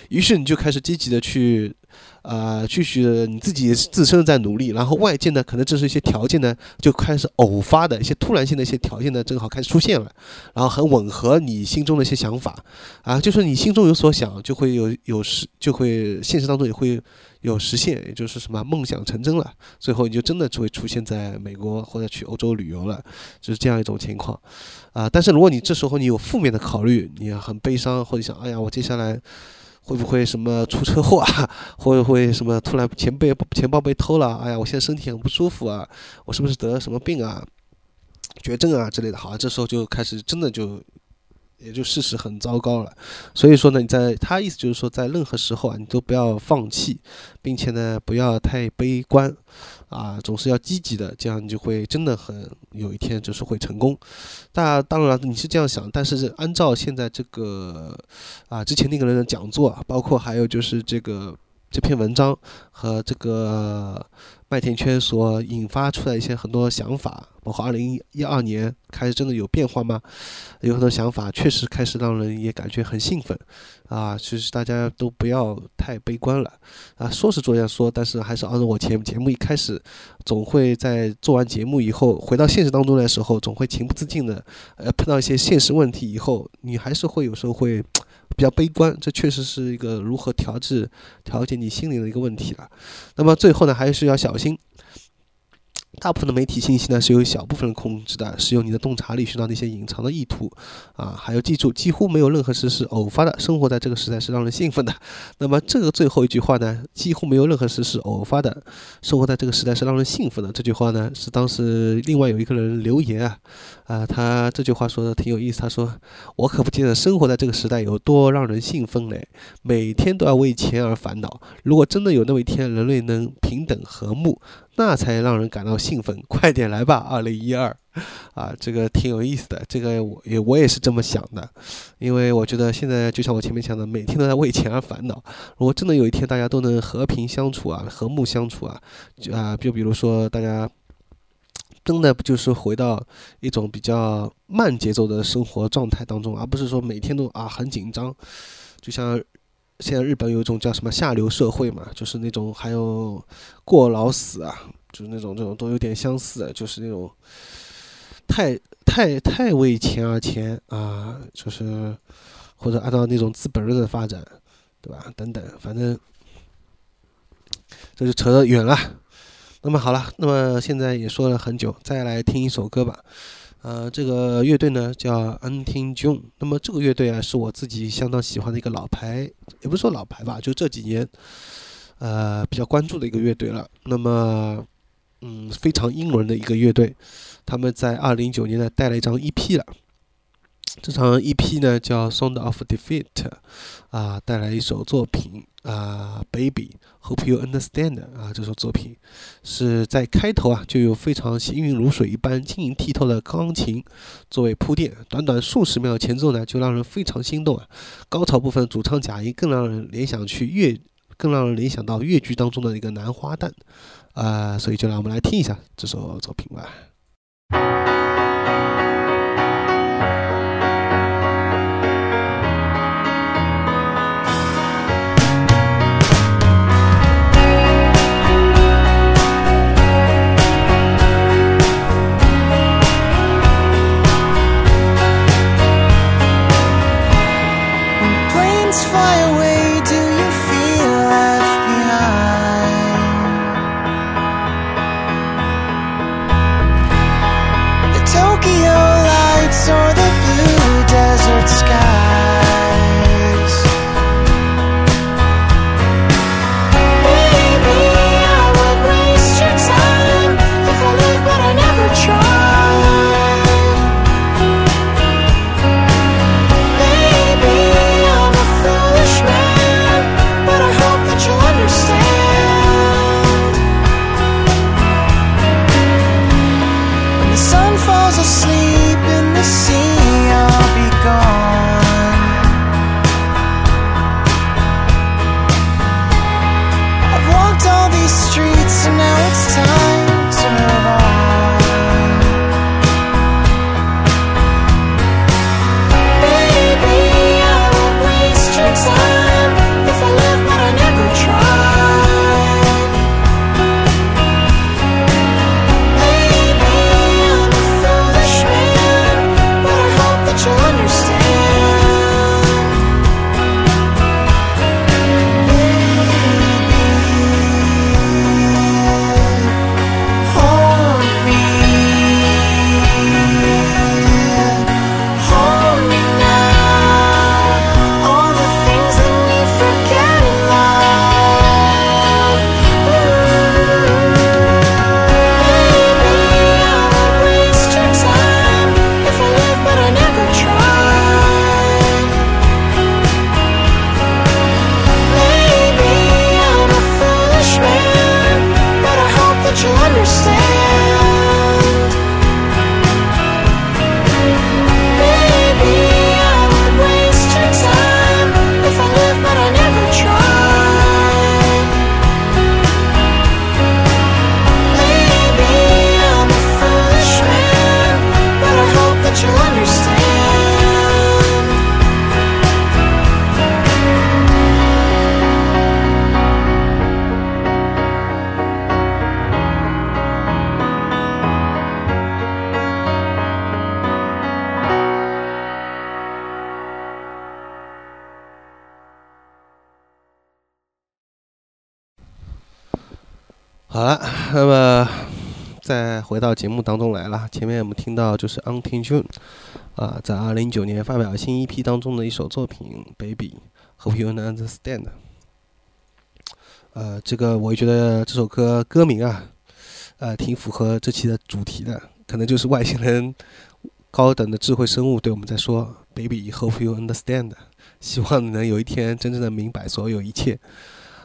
于是你就开始积极的去。呃，继续你自己自身在努力，然后外界呢，可能这是一些条件呢，就开始偶发的一些突然性的一些条件呢，正好开始出现了，然后很吻合你心中的一些想法啊，就是你心中有所想，就会有有实，就会现实当中也会有实现，也就是什么梦想成真了，最后你就真的就会出现在美国或者去欧洲旅游了，就是这样一种情况啊。但是如果你这时候你有负面的考虑，你很悲伤或者想，哎呀，我接下来。会不会什么出车祸啊？会不会什么突然钱被钱包被偷了？哎呀，我现在身体很不舒服啊！我是不是得了什么病啊？绝症啊之类的？好，这时候就开始真的就，也就事实很糟糕了。所以说呢，你在他意思就是说，在任何时候啊，你都不要放弃，并且呢，不要太悲观。啊，总是要积极的，这样你就会真的很有一天就是会成功。那当然你是这样想，但是按照现在这个啊之前那个人的讲座，包括还有就是这个这篇文章和这个。麦田圈所引发出来一些很多想法，包括二零一二年开始真的有变化吗？有很多想法确实开始让人也感觉很兴奋啊！其实大家都不要太悲观了啊！说是这样说，但是还是按照我前节目一开始，总会在做完节目以后回到现实当中的时候，总会情不自禁的呃碰到一些现实问题以后，你还是会有时候会。比较悲观，这确实是一个如何调制、调节你心灵的一个问题了。那么最后呢，还是要小心。大部分的媒体信息呢是由小部分人控制的，是用你的洞察力寻找那些隐藏的意图，啊，还要记住，几乎没有任何事是偶发的。生活在这个时代是让人兴奋的。那么这个最后一句话呢，几乎没有任何事是偶发的。生活在这个时代是让人兴奋的。这句话呢是当时另外有一个人留言啊，啊，他这句话说的挺有意思。他说：“我可不记得生活在这个时代有多让人兴奋嘞，每天都要为钱而烦恼。如果真的有那么一天，人类能平等和睦。”那才让人感到兴奋，快点来吧，二零一二，啊，这个挺有意思的，这个我也我也是这么想的，因为我觉得现在就像我前面讲的，每天都在为钱而烦恼。如果真的有一天大家都能和平相处啊，和睦相处啊，就啊，就比如说大家真的不就是回到一种比较慢节奏的生活状态当中，而不是说每天都啊很紧张，就像。现在日本有一种叫什么下流社会嘛，就是那种还有过劳死啊，就是那种这种都有点相似，就是那种太太太为钱而钱啊，就是或者按照那种资本论的发展，对吧？等等，反正这就扯得远了。那么好了，那么现在也说了很久，再来听一首歌吧。呃，这个乐队呢叫 Untin June，那么这个乐队啊是我自己相当喜欢的一个老牌，也不是说老牌吧，就这几年，呃比较关注的一个乐队了。那么，嗯，非常英伦的一个乐队，他们在二零一九年呢带了一张 EP 了。这场 EP 呢叫《Sound of Defeat》，啊，带来一首作品啊，《Baby》，Hope You Understand 啊，这首作品是在开头啊就有非常行云如水一般晶莹剔透的钢琴作为铺垫，短短数十秒前奏呢就让人非常心动啊，高潮部分主唱假音更让人联想去越，更让人联想到越剧当中的一个男花旦啊，所以就让我们来听一下这首作品吧。fly away. 节目当中来了。前面我们听到就是 u n t i n June，啊，在二零一九年发表新 EP 当中的一首作品《Baby》，Hope You Understand。呃，这个我觉得这首歌歌名啊，呃，挺符合这期的主题的，可能就是外星人、高等的智慧生物对我们在说：“Baby，Hope You Understand。”希望你能有一天真正的明白所有一切。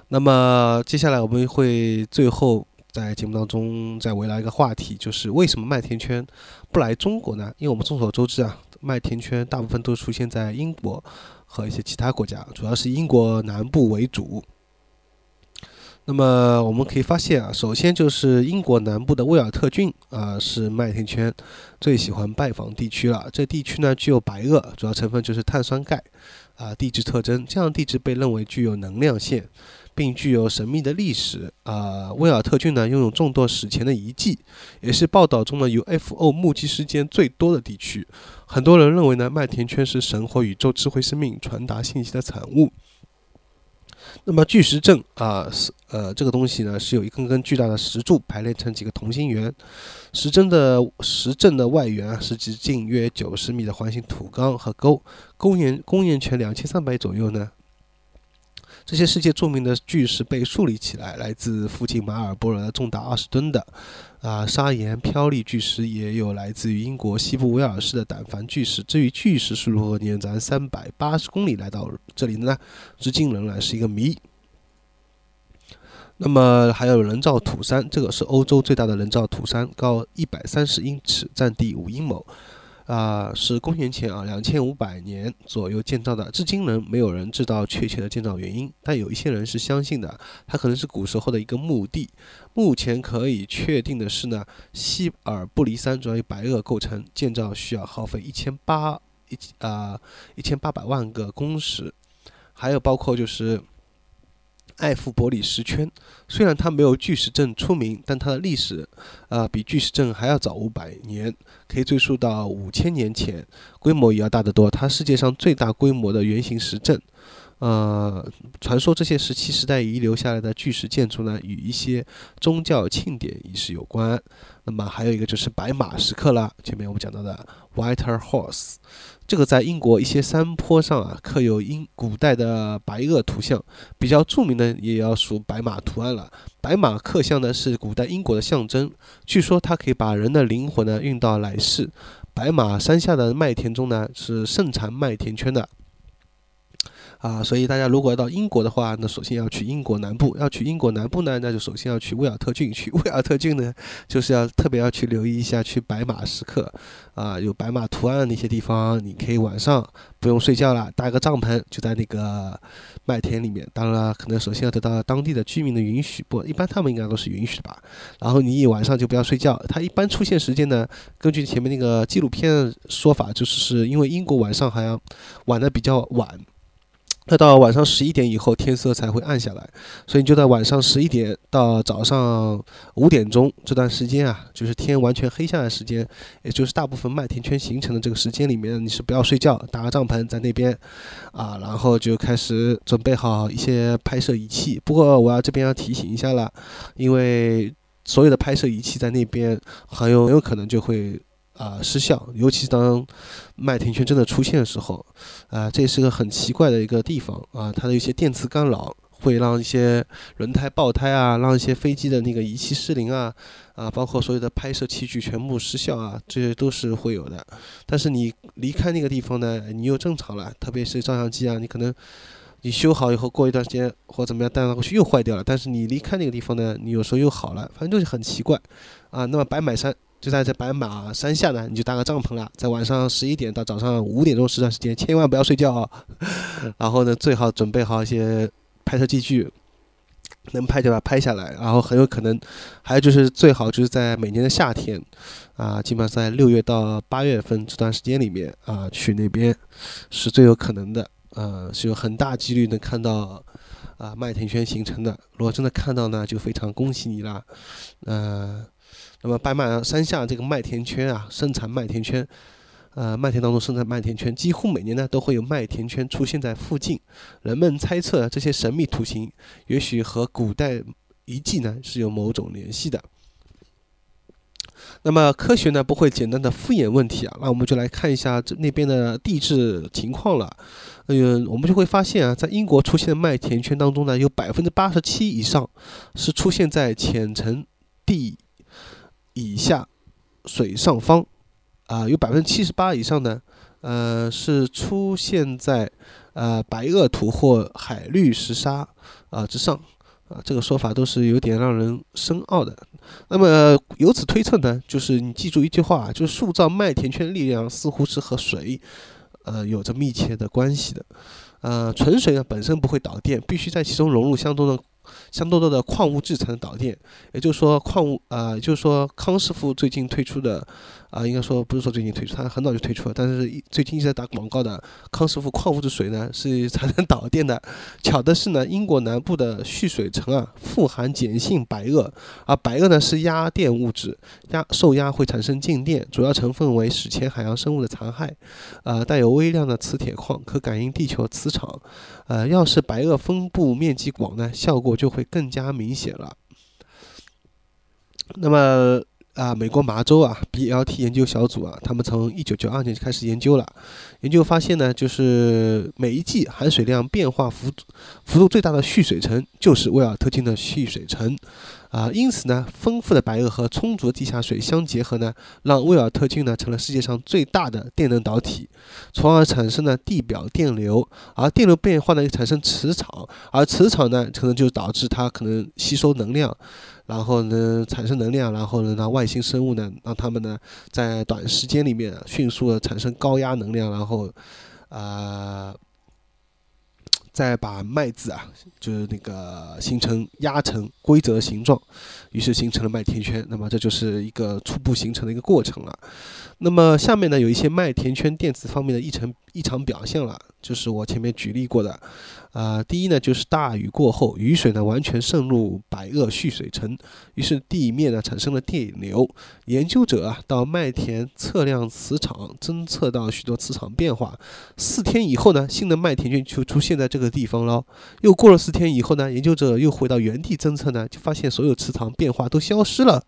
那么接下来我们会最后在节目当中再围绕一个话题，就是为什么麦田圈不来中国呢？因为我们众所周知啊，麦田圈大部分都出现在英国和一些其他国家，主要是英国南部为主。那么我们可以发现啊，首先就是英国南部的威尔特郡啊，是麦田圈最喜欢拜访地区了。这地区呢具有白垩，主要成分就是碳酸钙啊，地质特征，这样地质被认为具有能量线。并具有神秘的历史啊！威尔特郡呢，拥有众多史前的遗迹，也是报道中的 UFO 目击事件最多的地区。很多人认为呢，麦田圈是神或宇宙智慧生命传达信息的产物。那么巨石阵啊，是呃，这个东西呢，是有一根根巨大的石柱排列成几个同心圆。石阵的石阵的外缘啊，是直径约九十米的环形土缸和沟。公元公元前两千三百左右呢。这些世界著名的巨石被树立起来，来自附近马尔波尔重达二十吨的啊砂岩飘砾巨石，也有来自于英国西部威尔士的胆矾巨石。至于巨石是如何沿咱三百八十公里来到这里的呢？至今仍然是一个谜。那么还有人造土山，这个是欧洲最大的人造土山，高一百三十英尺，占地五英亩。啊，是公元前啊两千五百年左右建造的，至今仍没有人知道确切的建造原因。但有一些人是相信的，它可能是古时候的一个墓地。目前可以确定的是呢，希尔布里山主要由白垩构成，建造需要耗费一千八一啊一千八百万个工时，还有包括就是。艾富伯里石圈，虽然它没有巨石阵出名，但它的历史，啊，比巨石阵还要早五百年，可以追溯到五千年前，规模也要大得多。它世界上最大规模的圆形石阵，呃，传说这些石器时代遗留下来的巨石建筑呢，与一些宗教庆典仪式有关。那么还有一个就是白马石刻了，前面我们讲到的 White Horse。这个在英国一些山坡上啊，刻有英古代的白垩图像，比较著名的也要数白马图案了。白马刻像呢是古代英国的象征，据说它可以把人的灵魂呢运到来世。白马山下的麦田中呢是盛产麦田圈的。啊，所以大家如果要到英国的话，那首先要去英国南部。要去英国南部呢，那就首先要去威尔特郡。去 威尔特郡呢，就是要特别要去留意一下去白马时刻，啊，有白马图案的那些地方，你可以晚上不用睡觉了，搭个帐篷就在那个麦田里面。当然了，可能首先要得到当地的居民的允许，不，一般他们应该都是允许的吧。然后你一晚上就不要睡觉。它一般出现时间呢，根据前面那个纪录片说法，就是是因为英国晚上好像晚的比较晚。要到晚上十一点以后，天色才会暗下来，所以你就在晚上十一点到早上五点钟这段时间啊，就是天完全黑下来时间，也就是大部分麦田圈形成的这个时间里面，你是不要睡觉，搭个帐篷在那边，啊，然后就开始准备好一些拍摄仪器。不过我要这边要提醒一下了，因为所有的拍摄仪器在那边很有很有可能就会。啊，失效，尤其当麦田圈真的出现的时候，啊，这也是个很奇怪的一个地方啊，它的一些电磁干扰会让一些轮胎爆胎啊，让一些飞机的那个仪器失灵啊，啊，包括所有的拍摄器具全部失效啊，这些都是会有的。但是你离开那个地方呢，你又正常了，特别是照相机啊，你可能你修好以后，过一段时间或怎么样，但过去又坏掉了。但是你离开那个地方呢，你有时候又好了，反正就是很奇怪啊。那么白马山就在这白马山下呢，你就搭个帐篷了，在晚上十一点到早上五点钟这段时间，千万不要睡觉啊。然后呢，最好准备好一些拍摄器具，能拍就把它拍下来。然后很有可能，还有就是最好就是在每年的夏天啊，基本上在六月到八月份这段时间里面啊，去那边是最有可能的。呃，是有很大几率能看到啊麦田圈形成的。如果真的看到呢，就非常恭喜你啦。呃，那么白马山下这个麦田圈啊，生产麦田圈，呃，麦田当中生产麦田圈，几乎每年呢都会有麦田圈出现在附近。人们猜测这些神秘图形也许和古代遗迹呢是有某种联系的。那么科学呢不会简单的敷衍问题啊，那我们就来看一下这那边的地质情况了。嗯，我们就会发现啊，在英国出现的麦田圈当中呢，有百分之八十七以上是出现在浅层地以下水上方，啊，有百分之七十八以上呢，呃，是出现在呃白垩土或海绿石沙啊之上。啊，这个说法都是有点让人深奥的。那么由此推测呢，就是你记住一句话，就是塑造麦田圈力量似乎是和水，呃，有着密切的关系的。呃，纯水呢本身不会导电，必须在其中融入相当的。相多多的矿物质才能导电，也就是说矿物啊，也就是说康师傅最近推出的啊，应该说不是说最近推出，它很早就推出了，但是最近一直在打广告的康师傅矿物质水呢是产能导电的。巧的是呢，英国南部的蓄水层啊富含碱性白垩，而白垩呢是压电物质，压受压会产生静电，主要成分为史前海洋生物的残骸，呃，带有微量的磁铁矿，可感应地球磁场。呃，要是白垩分布面积广呢，效果就会更加明显了。那么啊，美国麻州啊，BLT 研究小组啊，他们从一九九二年就开始研究了。研究发现呢，就是每一季含水量变化幅幅度最大的蓄水层，就是威尔特金的蓄水层。啊，因此呢，丰富的白垩和充足的地下水相结合呢，让威尔特菌呢成了世界上最大的电能导体，从而产生了地表电流，而电流变化呢又产生磁场，而磁场呢可能就导致它可能吸收能量，然后呢产生能量，然后呢让外星生物呢让他们呢在短时间里面迅速的产生高压能量，然后啊。再把麦子啊，就是那个形成压成规则形状，于是形成了麦田圈。那么这就是一个初步形成的一个过程了。那么下面呢，有一些麦田圈电子方面的异常异常表现了，就是我前面举例过的。啊，第一呢，就是大雨过后，雨水呢完全渗入白垩蓄水层，于是地面呢产生了电流。研究者啊到麦田测量磁场，侦测到许多磁场变化。四天以后呢，新的麦田圈就出现在这个地方了。又过了四天以后呢，研究者又回到原地侦测呢，就发现所有磁场变化都消失了。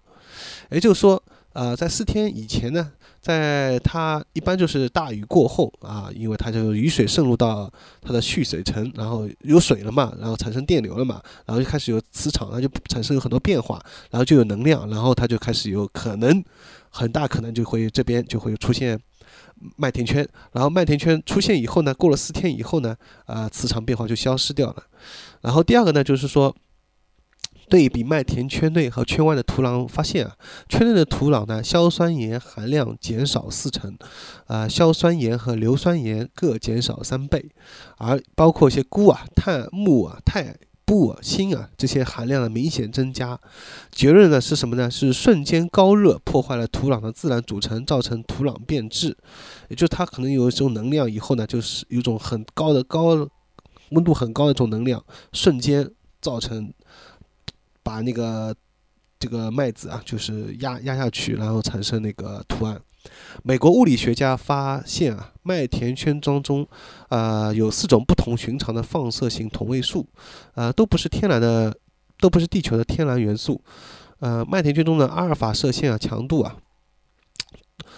也就是说，呃，在四天以前呢。在它一般就是大雨过后啊，因为它就雨水渗入到它的蓄水层，然后有水了嘛，然后产生电流了嘛，然后就开始有磁场，它就产生有很多变化，然后就有能量，然后它就开始有可能很大可能就会这边就会出现麦田圈，然后麦田圈出现以后呢，过了四天以后呢，啊，磁场变化就消失掉了。然后第二个呢，就是说。对比麦田圈内和圈外的土壤，发现啊，圈内的土壤呢，硝酸盐含量减少四成，啊，硝酸盐和硫酸盐各减少三倍，而包括一些钴啊、碳、钼啊、钛、钚啊、锌啊这些含量的明显增加。结论呢是什么呢？是瞬间高热破坏了土壤的自然组成，造成土壤变质，也就是它可能有一种能量，以后呢就是有一种很高的高温度很高的一种能量，瞬间造成。把那个这个麦子啊，就是压压下去，然后产生那个图案。美国物理学家发现啊，麦田圈当中啊有四种不同寻常的放射性同位素，呃都不是天然的，都不是地球的天然元素。呃，麦田圈中的阿尔法射线啊强度啊，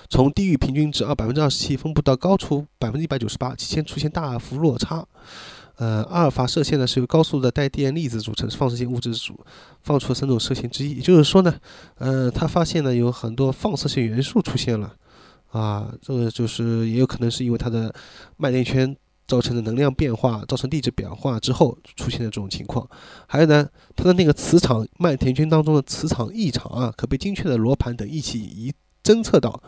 从低于平均值二百分之二十七分布到高出百分之一百九十八，期间出现大幅落差。呃，阿尔法射线呢是由高速的带电粒子组成放射性物质组放出的三种射线之一。也就是说呢，呃，他发现呢有很多放射性元素出现了，啊，这个就是也有可能是因为它的麦田圈造成的能量变化，造成地质变化之后出现的这种情况。还有呢，它的那个磁场麦田圈当中的磁场异常啊，可被精确的罗盘等仪器仪侦测到。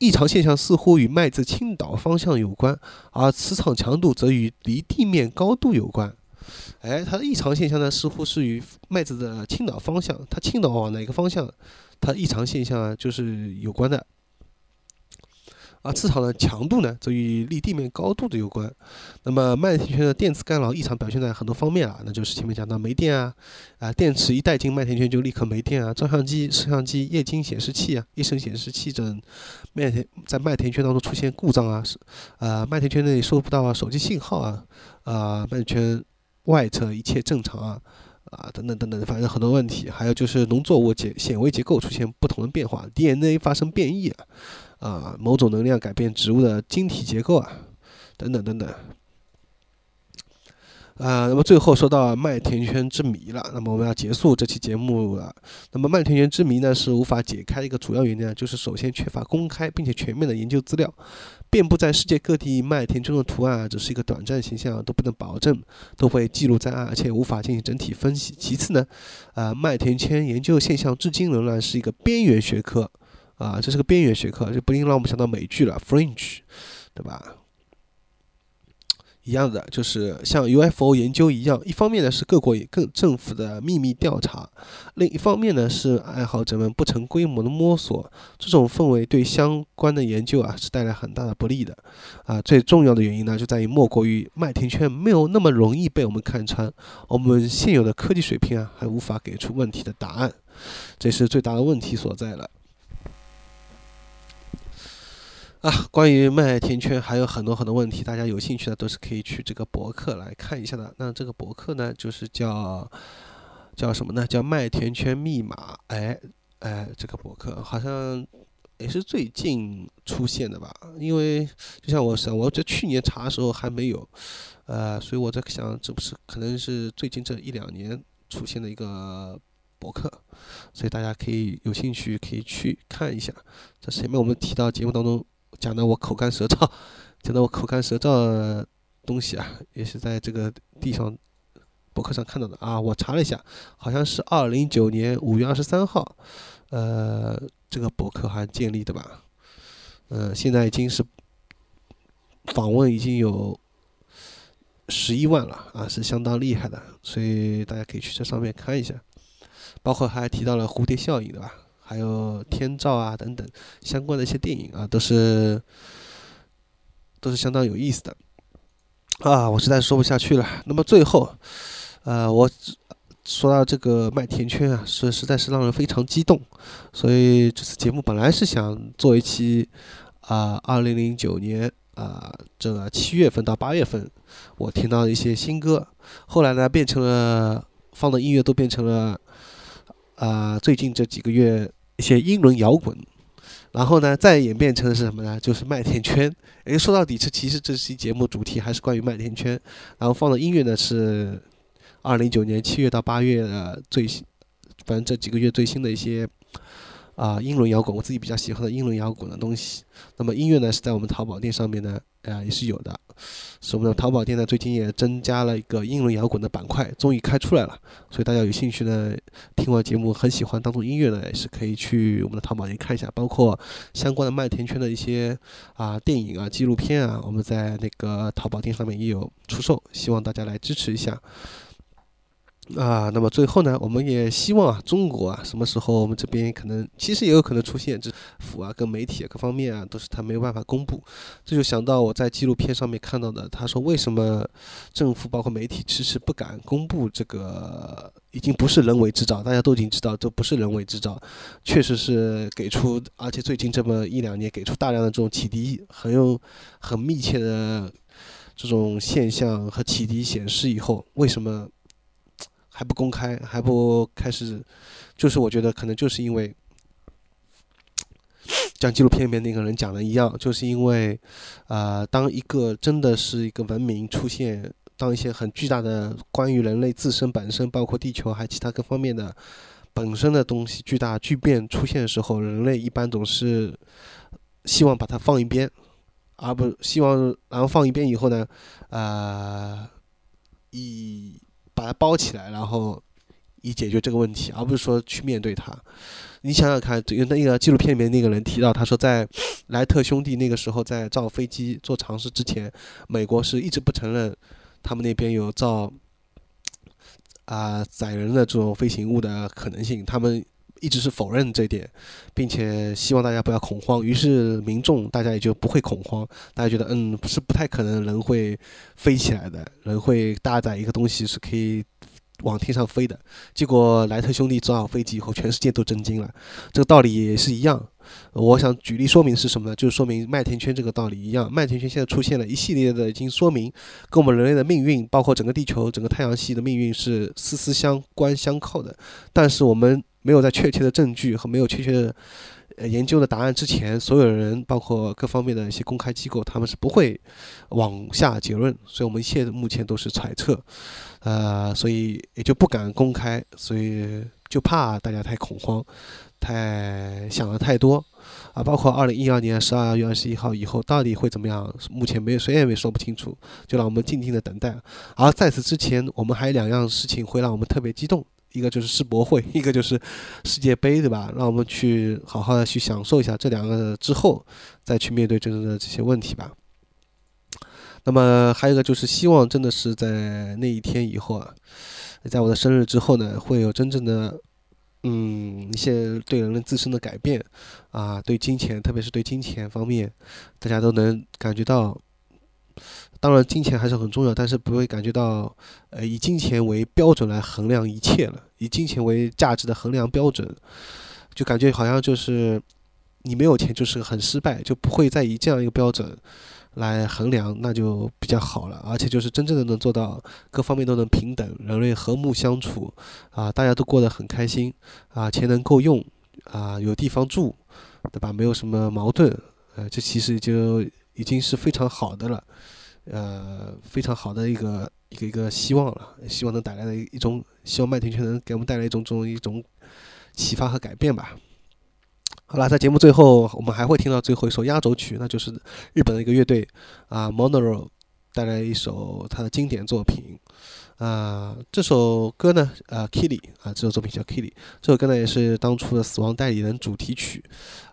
异常现象似乎与麦子倾倒方向有关，而磁场强度则与离地面高度有关。哎，它的异常现象呢，似乎是与麦子的倾倒方向，它倾倒往哪个方向，它异常现象啊，就是有关的。啊，磁场的强度呢，则与离地面高度的有关。那么麦田圈的电磁干扰异常表现在很多方面啊，那就是前面讲到没电啊，啊，电池一带进麦田圈就立刻没电啊，照相机、摄像机、液晶显示器啊、液声显示器等麦田在麦田圈当中出现故障啊，是啊，麦田圈内收不到手机信号啊，啊，麦田圈外侧一切正常啊，啊，等等等等，反正很多问题。还有就是农作物结显微结构出现不同的变化，DNA 发生变异啊。啊，某种能量改变植物的晶体结构啊，等等等等。啊，那么最后说到麦田圈之谜了，那么我们要结束这期节目了。那么麦田圈之谜呢，是无法解开的一个主要原因呢，就是首先缺乏公开并且全面的研究资料，遍布在世界各地麦田中的图案只是一个短暂形象，都不能保证都会记录在案，而且无法进行整体分析。其次呢，啊，麦田圈研究现象至今仍然是一个边缘学科。啊，这是个边缘学科，就不禁让我们想到美剧了，Fringe，对吧？一样的，就是像 UFO 研究一样，一方面呢是各国更政府的秘密调查，另一方面呢是爱好者们不成规模的摸索。这种氛围对相关的研究啊是带来很大的不利的。啊，最重要的原因呢就在于莫过于麦田圈没有那么容易被我们看穿，我们现有的科技水平啊还无法给出问题的答案，这是最大的问题所在了。啊，关于麦田圈还有很多很多问题，大家有兴趣的都是可以去这个博客来看一下的。那这个博客呢，就是叫叫什么呢？叫麦田圈密码。哎哎，这个博客好像也是最近出现的吧？因为就像我想，我在去年查的时候还没有，呃，所以我在想，这不是可能是最近这一两年出现的一个博客，所以大家可以有兴趣可以去看一下。这前面我们提到节目当中。讲的我口干舌燥，讲的我口干舌燥的东西啊，也是在这个地上博客上看到的啊。我查了一下，好像是二零一九年五月二十三号，呃，这个博客还建立的吧？呃，现在已经是访问已经有十一万了啊，是相当厉害的，所以大家可以去这上面看一下。包括还提到了蝴蝶效应，对吧？还有天照啊等等相关的一些电影啊，都是都是相当有意思的啊！我实在说不下去了。那么最后，呃，我说到这个麦田圈啊，是实在是让人非常激动。所以这次节目本来是想做一期啊，二零零九年啊，这个七月份到八月份我听到一些新歌，后来呢变成了放的音乐都变成了啊，最近这几个月。一些英伦摇滚，然后呢，再演变成的是什么呢？就是麦田圈。诶，说到底，这其实这期节目主题还是关于麦田圈。然后放的音乐呢是二零一九年七月到八月的最新，反正这几个月最新的一些啊英伦摇滚，我自己比较喜欢的英伦摇滚的东西。那么音乐呢是在我们淘宝店上面呢，啊也是有的。是我们的淘宝店呢，最近也增加了一个英伦摇滚的板块，终于开出来了。所以大家有兴趣呢，听完节目很喜欢当做音乐呢，也是可以去我们的淘宝店看一下，包括相关的麦田圈的一些啊电影啊、纪录片啊，我们在那个淘宝店上面也有出售，希望大家来支持一下。啊，那么最后呢，我们也希望啊，中国啊，什么时候我们这边可能其实也有可能出现这府啊，跟媒体啊各方面啊，都是他没有办法公布。这就想到我在纪录片上面看到的，他说为什么政府包括媒体迟迟不敢公布这个，已经不是人为制造，大家都已经知道这不是人为制造，确实是给出，而且最近这么一两年给出大量的这种启迪，很有很密切的这种现象和启迪显示以后，为什么？还不公开，还不开始，就是我觉得可能就是因为，像纪录片里面那个人讲的一样，就是因为，啊，当一个真的是一个文明出现，当一些很巨大的关于人类自身本身，包括地球还其他各方面的本身的东西巨大巨变出现的时候，人类一般总是希望把它放一边。而不希望然后放一边以后呢，呃，以把它包起来，然后以解决这个问题，而不是说去面对它。你想想看，有那个纪录片里面那个人提到，他说在莱特兄弟那个时候在造飞机做尝试之前，美国是一直不承认他们那边有造啊载人的这种飞行物的可能性，他们一直是否认这点，并且希望大家不要恐慌。于是民众大家也就不会恐慌，大家觉得嗯是不太可能人会飞起来的，人会搭载一个东西是可以。往天上飞的结果，莱特兄弟造好飞机以后，全世界都震惊了。这个道理也是一样。我想举例说明是什么呢？就是说明麦田圈这个道理一样。麦田圈现在出现了一系列的，已经说明跟我们人类的命运，包括整个地球、整个太阳系的命运是丝丝相关相扣的。但是我们没有在确切的证据和没有确切的。研究的答案之前，所有人，包括各方面的一些公开机构，他们是不会往下结论，所以我们现在目前都是揣测，呃，所以也就不敢公开，所以就怕大家太恐慌，太想的太多，啊，包括二零一二年十二月二十一号以后到底会怎么样，目前没有谁也没说不清楚，就让我们静静的等待。而在此之前，我们还有两样事情会让我们特别激动。一个就是世博会，一个就是世界杯，对吧？让我们去好好的去享受一下这两个之后，再去面对真正的这些问题吧。那么还有一个就是，希望真的是在那一天以后啊，在我的生日之后呢，会有真正的，嗯，一些对人类自身的改变啊，对金钱，特别是对金钱方面，大家都能感觉到。当然，金钱还是很重要，但是不会感觉到，呃，以金钱为标准来衡量一切了，以金钱为价值的衡量标准，就感觉好像就是你没有钱就是很失败，就不会再以这样一个标准来衡量，那就比较好了。而且就是真正的能做到各方面都能平等，人类和睦相处，啊，大家都过得很开心，啊，钱能够用，啊，有地方住，对吧？没有什么矛盾，呃，这其实就已经是非常好的了。呃，非常好的一个一个一个希望了，希望能带来的一种，希望麦田圈能给我们带来一种这种一种启发和改变吧。好了，在节目最后，我们还会听到最后一首压轴曲，那就是日本的一个乐队啊，Monero 带来一首他的经典作品。啊，这首歌呢，啊，Killy 啊，这首作品叫 Killy，这首歌呢也是当初的《死亡代理人》主题曲。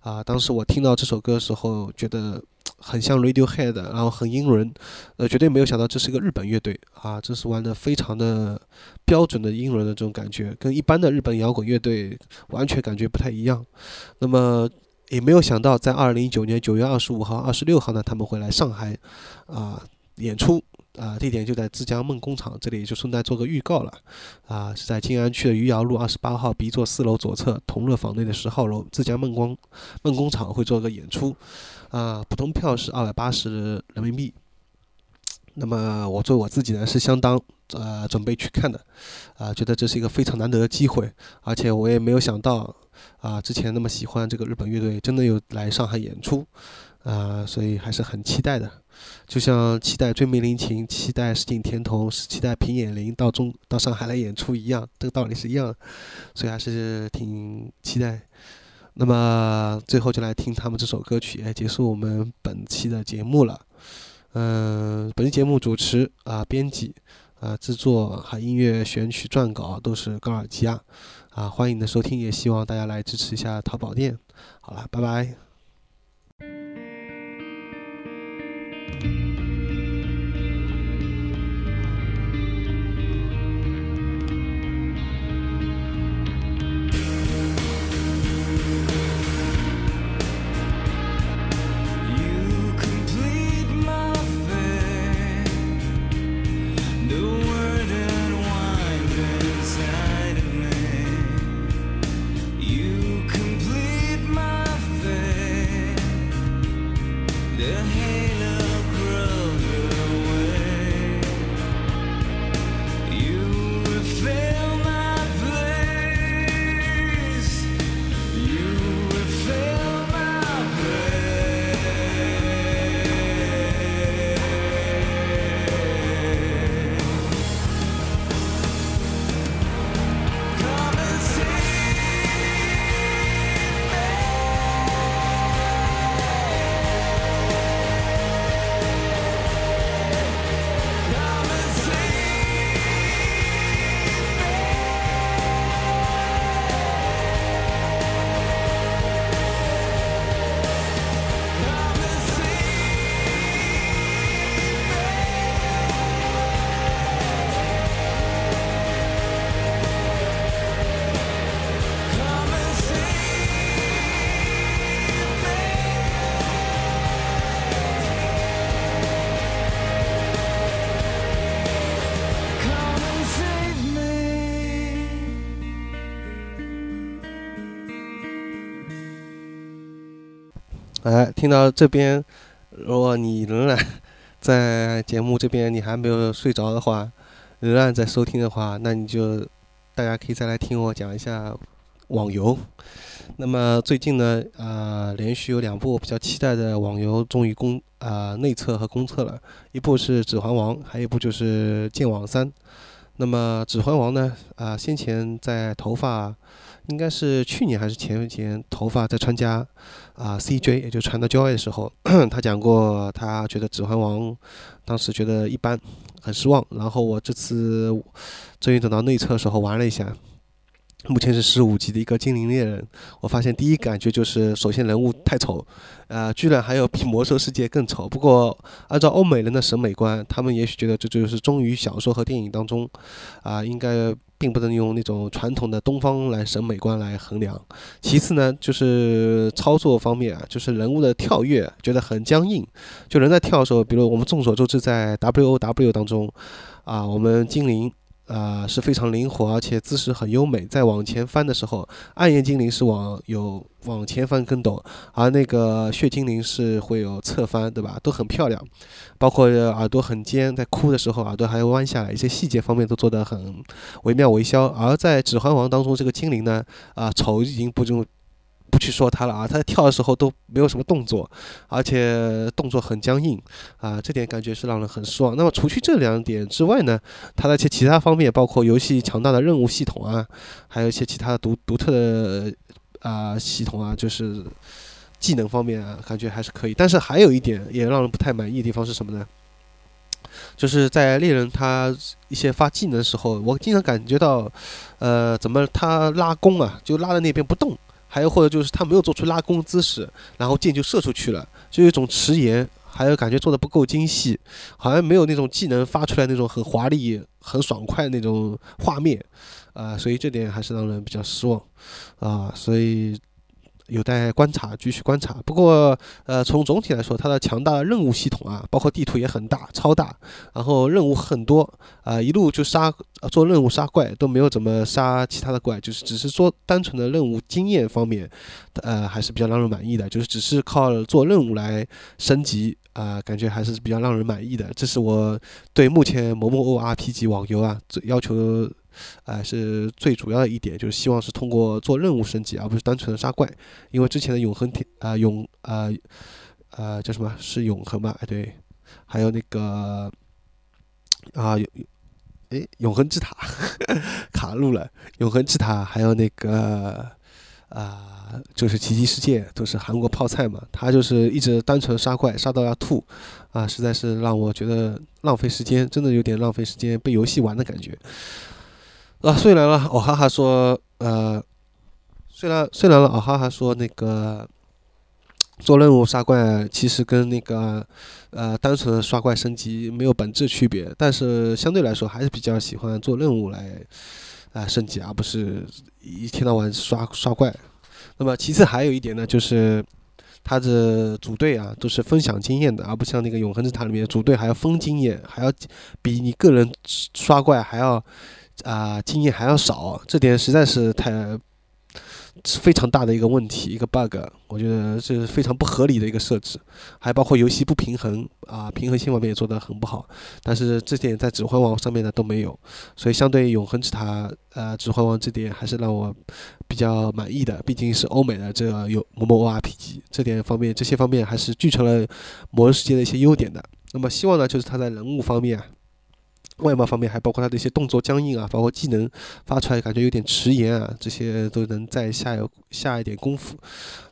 啊，当时我听到这首歌的时候，觉得。很像 Radiohead，然后很英伦，呃，绝对没有想到这是一个日本乐队啊！这是玩的非常的标准的英伦的这种感觉，跟一般的日本摇滚乐队完全感觉不太一样。那么也没有想到，在二零一九年九月二十五号、二十六号呢，他们会来上海啊演出啊，地点就在浙江梦工厂，这里就顺带做个预告了啊，是在静安区的余姚路二十八号 B 座四楼左侧同乐坊内的十号楼，浙江梦光梦工厂会做个演出。啊，普通票是二百八十人民币。那么我作为我自己呢，是相当呃准备去看的，啊，觉得这是一个非常难得的机会，而且我也没有想到啊，之前那么喜欢这个日本乐队，真的有来上海演出，啊，所以还是很期待的，就像期待追名林檎、期待石井田童、期待平野绫到中到上海来演出一样，这个道理是一样的，所以还是挺期待。那么最后就来听他们这首歌曲，来结束我们本期的节目了。嗯，本期节目主持啊、编辑啊、制作和音乐选曲撰稿都是高尔基亚啊，欢迎你的收听，也希望大家来支持一下淘宝店。好了，拜拜。哎，听到这边，如果你仍然 在节目这边，你还没有睡着的话，仍然在收听的话，那你就大家可以再来听我讲一下网游。那么最近呢，啊，连续有两部我比较期待的网游终于公啊内测和公测了，一部是《指环王》，还有一部就是《剑网三》。那么《指环王》呢，啊，先前在头发应该是去年还是前年前，头发在参加啊 CJ，也就传到郊外的时候，他讲过他觉得《指环王》当时觉得一般，很失望。然后我这次终于等到内测时候玩了一下。目前是十五级的一个精灵猎人，我发现第一感觉就是，首先人物太丑，呃，居然还有比魔兽世界更丑。不过按照欧美人的审美观，他们也许觉得这就是忠于小说和电影当中，啊，应该并不能用那种传统的东方来审美观来衡量。其次呢，就是操作方面啊，就是人物的跳跃觉得很僵硬，就人在跳的时候，比如我们众所周知在 W O W 当中，啊，我们精灵。啊，是非常灵活，而且姿势很优美。在往前翻的时候，暗夜精灵是往有往前翻跟斗，而那个血精灵是会有侧翻，对吧？都很漂亮，包括耳朵很尖，在哭的时候耳朵还弯下来，一些细节方面都做得很惟妙惟肖。而在指环王当中，这个精灵呢，啊，丑已经不用。不去说他了啊，他在跳的时候都没有什么动作，而且动作很僵硬啊，这点感觉是让人很失望。那么除去这两点之外呢，他在一些其他方面，包括游戏强大的任务系统啊，还有一些其他的独独特的啊系统啊，就是技能方面啊，感觉还是可以。但是还有一点也让人不太满意的地方是什么呢？就是在猎人他一些发技能的时候，我经常感觉到，呃，怎么他拉弓啊，就拉在那边不动。还有或者就是他没有做出拉弓姿势，然后箭就射出去了，就有一种迟延，还有感觉做的不够精细，好像没有那种技能发出来那种很华丽、很爽快的那种画面，啊，所以这点还是让人比较失望，啊，所以。有待观察，继续观察。不过，呃，从总体来说，它的强大的任务系统啊，包括地图也很大，超大，然后任务很多啊，一路就杀，做任务杀怪都没有怎么杀其他的怪，就是只是说单纯的任务经验方面，呃，还是比较让人满意的。就是只是靠做任务来升级啊，感觉还是比较让人满意的。这是我对目前某某 O R P G 网游啊最要求。哎，是最主要的一点，就是希望是通过做任务升级，而不是单纯的杀怪。因为之前的永恒天啊永啊啊叫什么是永恒吧？哎对，还有那个啊永哎永恒之塔 卡路了，永恒之塔还有那个啊就是奇迹世界都是韩国泡菜嘛，他就是一直单纯杀怪杀到要吐啊，实在是让我觉得浪费时间，真的有点浪费时间被游戏玩的感觉。啊，虽然了，哦哈哈说，呃，虽然虽然了，哦哈哈说那个做任务杀怪其实跟那个呃单纯的刷怪升级没有本质区别，但是相对来说还是比较喜欢做任务来啊升级，而不是一天到晚刷刷怪。那么其次还有一点呢，就是他的组队啊都是分享经验的，而不像那个永恒之塔里面组队还要分经验，还要比你个人刷怪还要。啊，经验还要少，这点实在是太非常大的一个问题，一个 bug，我觉得这是非常不合理的一个设置，还包括游戏不平衡啊，平衡性方面也做得很不好。但是这点在指环王上面呢都没有，所以相对永恒之塔，呃，指环王这点还是让我比较满意的，毕竟是欧美的这个有某某 RPG，这点方面这些方面还是继承了魔兽世界的一些优点的。那么希望呢，就是它在人物方面。外貌方面还包括他的一些动作僵硬啊，包括技能发出来感觉有点迟延啊，这些都能再下有下一点功夫。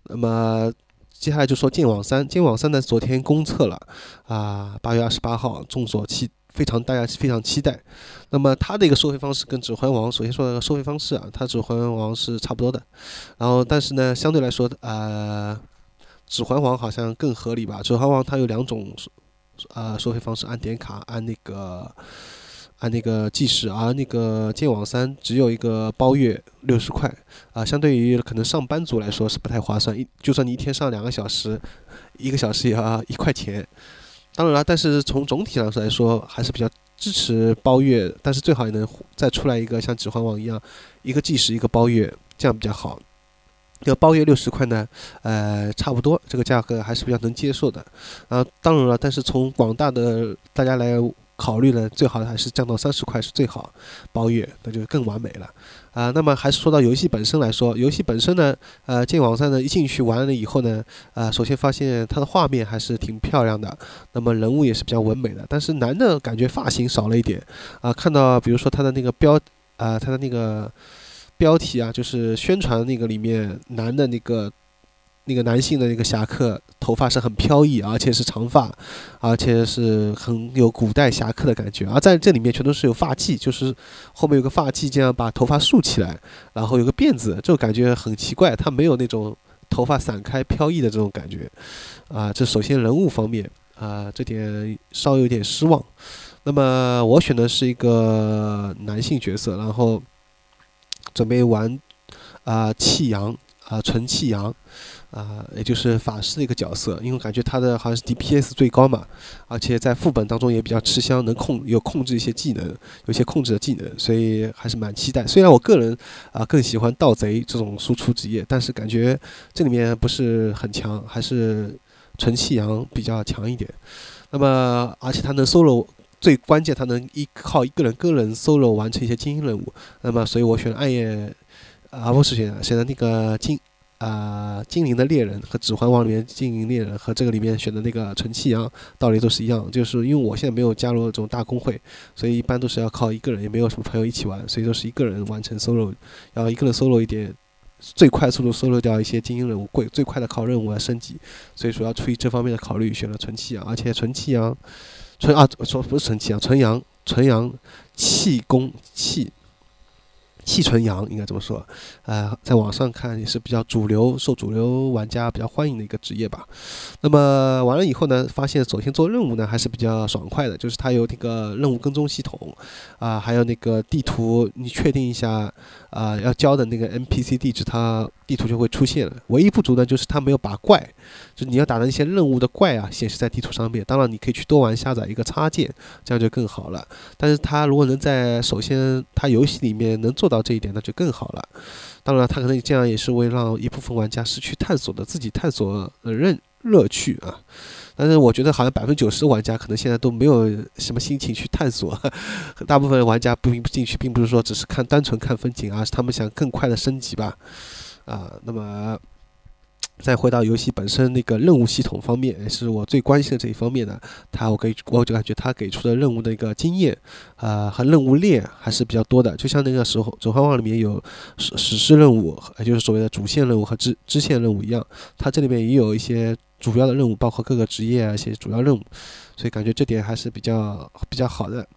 那么接下来就说剑网三，剑网三呢昨天公测了啊，八月二十八号，众所期非常大家非常期待。那么它的一个收费方式跟指环王，首先说收费方式啊，它指环王是差不多的，然后但是呢相对来说啊，指环王好像更合理吧？指环王它有两种啊收费方式，按点卡，按那个。那个计时，而那个剑网三只有一个包月六十块，啊，相对于可能上班族来说是不太划算。一就算你一天上两个小时，一个小时也要一块钱。当然了，但是从总体上来说，还是比较支持包月，但是最好也能再出来一个像指环王一样，一个计时一个包月，这样比较好。要包月六十块呢，呃，差不多，这个价格还是比较能接受的。啊，当然了，但是从广大的大家来考虑呢，最好还是降到三十块是最好，包月那就更完美了。啊，那么还是说到游戏本身来说，游戏本身呢，呃，进网站呢一进去玩了以后呢，啊，首先发现它的画面还是挺漂亮的，那么人物也是比较唯美的，但是男的感觉发型少了一点，啊，看到比如说他的那个标，啊，他的那个标题啊，就是宣传那个里面男的那个。那个男性的那个侠客头发是很飘逸，而且是长发，而且是很有古代侠客的感觉。而在这里面全都是有发髻，就是后面有个发髻，这样把头发竖起来，然后有个辫子，就感觉很奇怪。他没有那种头发散开飘逸的这种感觉。啊，这首先人物方面啊，这点稍有点失望。那么我选的是一个男性角色，然后准备玩啊气阳啊纯气阳。啊，也就是法师的一个角色，因为感觉他的好像是 DPS 最高嘛，而且在副本当中也比较吃香，能控有控制一些技能，有些控制的技能，所以还是蛮期待。虽然我个人啊更喜欢盗贼这种输出职业，但是感觉这里面不是很强，还是纯气阳比较强一点。那么，而且他能 solo，最关键他能依靠一个人个人 solo 完成一些精英任务。那么，所以我选暗夜，啊不是选选的那个精。啊，精灵的猎人和指环王里面精灵猎人和这个里面选的那个纯气阳道理都是一样，就是因为我现在没有加入这种大公会，所以一般都是要靠一个人，也没有什么朋友一起玩，所以都是一个人完成 solo，要一个人 solo 一点，最快速度 solo 掉一些精英人物，贵最快的靠任务来升级，所以说要出于这方面的考虑，选了纯气阳，而且纯气阳，纯啊说不是纯气阳，纯阳纯阳气功气。气纯阳应该这么说，呃，在网上看也是比较主流、受主流玩家比较欢迎的一个职业吧。那么完了以后呢，发现首先做任务呢还是比较爽快的，就是它有那个任务跟踪系统，啊，还有那个地图，你确定一下。啊，要交的那个 NPC 地址，它地图就会出现了。唯一不足呢，就是它没有把怪，就你要打的那些任务的怪啊，显示在地图上面。当然，你可以去多玩下载一个插件，这样就更好了。但是它如果能在首先它游戏里面能做到这一点，那就更好了。当然，它可能这样也是为让一部分玩家失去探索的自己探索的认乐趣啊。但是我觉得好像百分之九十玩家可能现在都没有什么心情去探索，大部分玩家不不进去，并不是说只是看单纯看风景，而是他们想更快的升级吧。啊，那么再回到游戏本身那个任务系统方面，也是我最关心的这一方面的。它我给我就感觉它给出的任务的一个经验啊和任务链还是比较多的，就像那个时候《指环王》里面有史史诗任务，也就是所谓的主线任务和支支线任务一样，它这里面也有一些。主要的任务包括各个职业啊一些主要任务，所以感觉这点还是比较比较好的。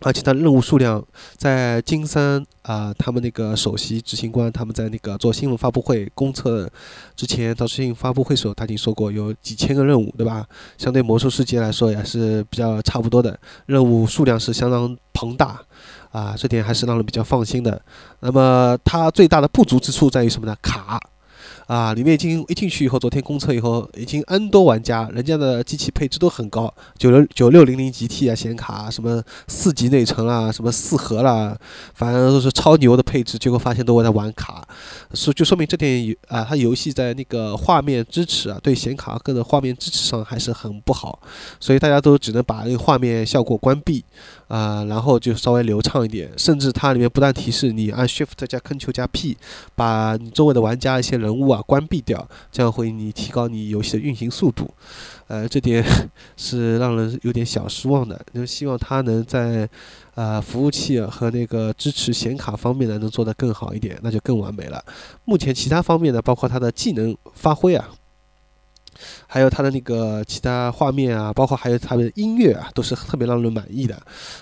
而且它任务数量在金三啊，他们那个首席执行官他们在那个做新闻发布会公测之前到新闻发布会时候，他已经说过有几千个任务，对吧？相对魔兽世界来说也是比较差不多的，任务数量是相当庞大啊，这点还是让人比较放心的。那么它最大的不足之处在于什么呢？卡。啊，里面已经一进去以后，昨天公测以后，已经 N 多玩家，人家的机器配置都很高，九六九六零零 GT 啊，显卡什么四级内存啊，什么四核啦，反正都是超牛的配置，结果发现都在玩卡，说就说明这点游啊，它游戏在那个画面支持啊，对显卡各个画面支持上还是很不好，所以大家都只能把那个画面效果关闭。啊，然后就稍微流畅一点，甚至它里面不断提示你按 Shift 加 Ctrl 加 P，把你周围的玩家一些人物啊关闭掉，这样会你提高你游戏的运行速度。呃，这点 是让人有点小失望的，就希望它能在啊服务器和那个支持显卡方面呢能做得更好一点，那就更完美了。目前其他方面呢，包括它的技能发挥啊。还有它的那个其他画面啊，包括还有它的音乐啊，都是特别让人满意的。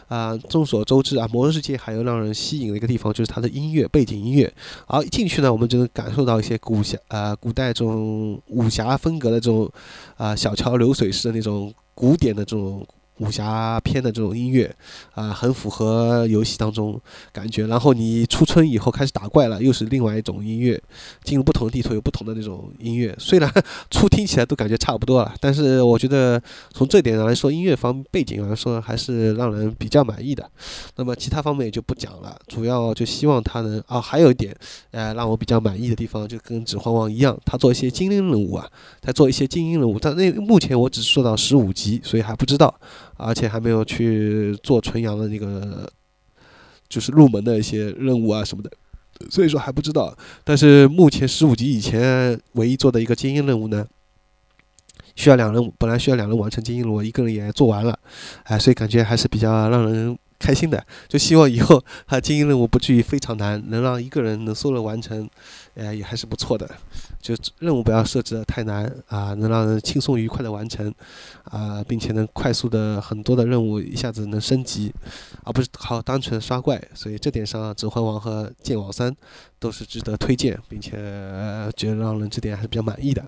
啊，众所周知啊，魔兽世界还有让人吸引的一个地方就是它的音乐，背景音乐。而一进去呢，我们就能感受到一些古侠啊，古代这种武侠风格的这种啊，小桥流水式的那种古典的这种武侠片的这种音乐，啊，很符合游戏当中感觉。然后你出村以后开始打怪了，又是另外一种音乐，进入不同的地图有不同的那种音乐。虽然初听起来都感觉差不多了，但是我觉得从这点来说，音乐方背景来说还是让人比较满意的。那么其他方面也就不讲了，主要就希望它能啊，还有一点，呃，让我比较满意的地方就跟《指环王》一样，它做一些精英人物啊，它做一些精英人物，但那目前我只做到十五级，所以还不知道。而且还没有去做纯阳的那个，就是入门的一些任务啊什么的，所以说还不知道。但是目前十五级以前唯一做的一个精英任务呢，需要两人，本来需要两人完成精英任务，一个人也做完了，哎，所以感觉还是比较让人。开心的，就希望以后他精英任务不至于非常难，能让一个人能 solo 完成，呃，也还是不错的。就任务不要设置的太难啊，能让人轻松愉快的完成，啊，并且能快速的很多的任务一下子能升级，而不是靠单纯刷怪。所以这点上，《指环王》和《剑网三》都是值得推荐，并且觉得让人这点还是比较满意的。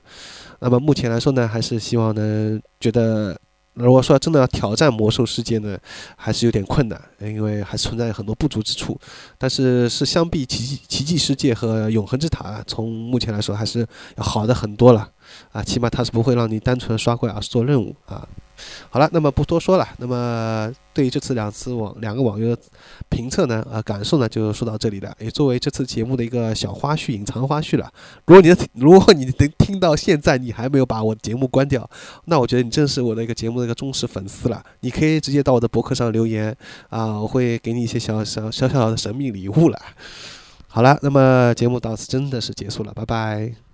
那么目前来说呢，还是希望能觉得。如果说真的要挑战魔兽世界呢，还是有点困难，因为还存在很多不足之处。但是是相比奇迹奇迹世界和永恒之塔，从目前来说还是要好的很多了。啊，起码它是不会让你单纯刷怪，而是做任务啊。好了，那么不多说了。那么对于这次两次网两个网游的评测呢，呃，感受呢，就说到这里了。也作为这次节目的一个小花絮、隐藏花絮了。如果你的如果你能听到现在，你还没有把我的节目关掉，那我觉得你正是我的一个节目的一个忠实粉丝了。你可以直接到我的博客上留言啊，我会给你一些小小小小的神秘礼物了。好了，那么节目到此真的是结束了，拜拜。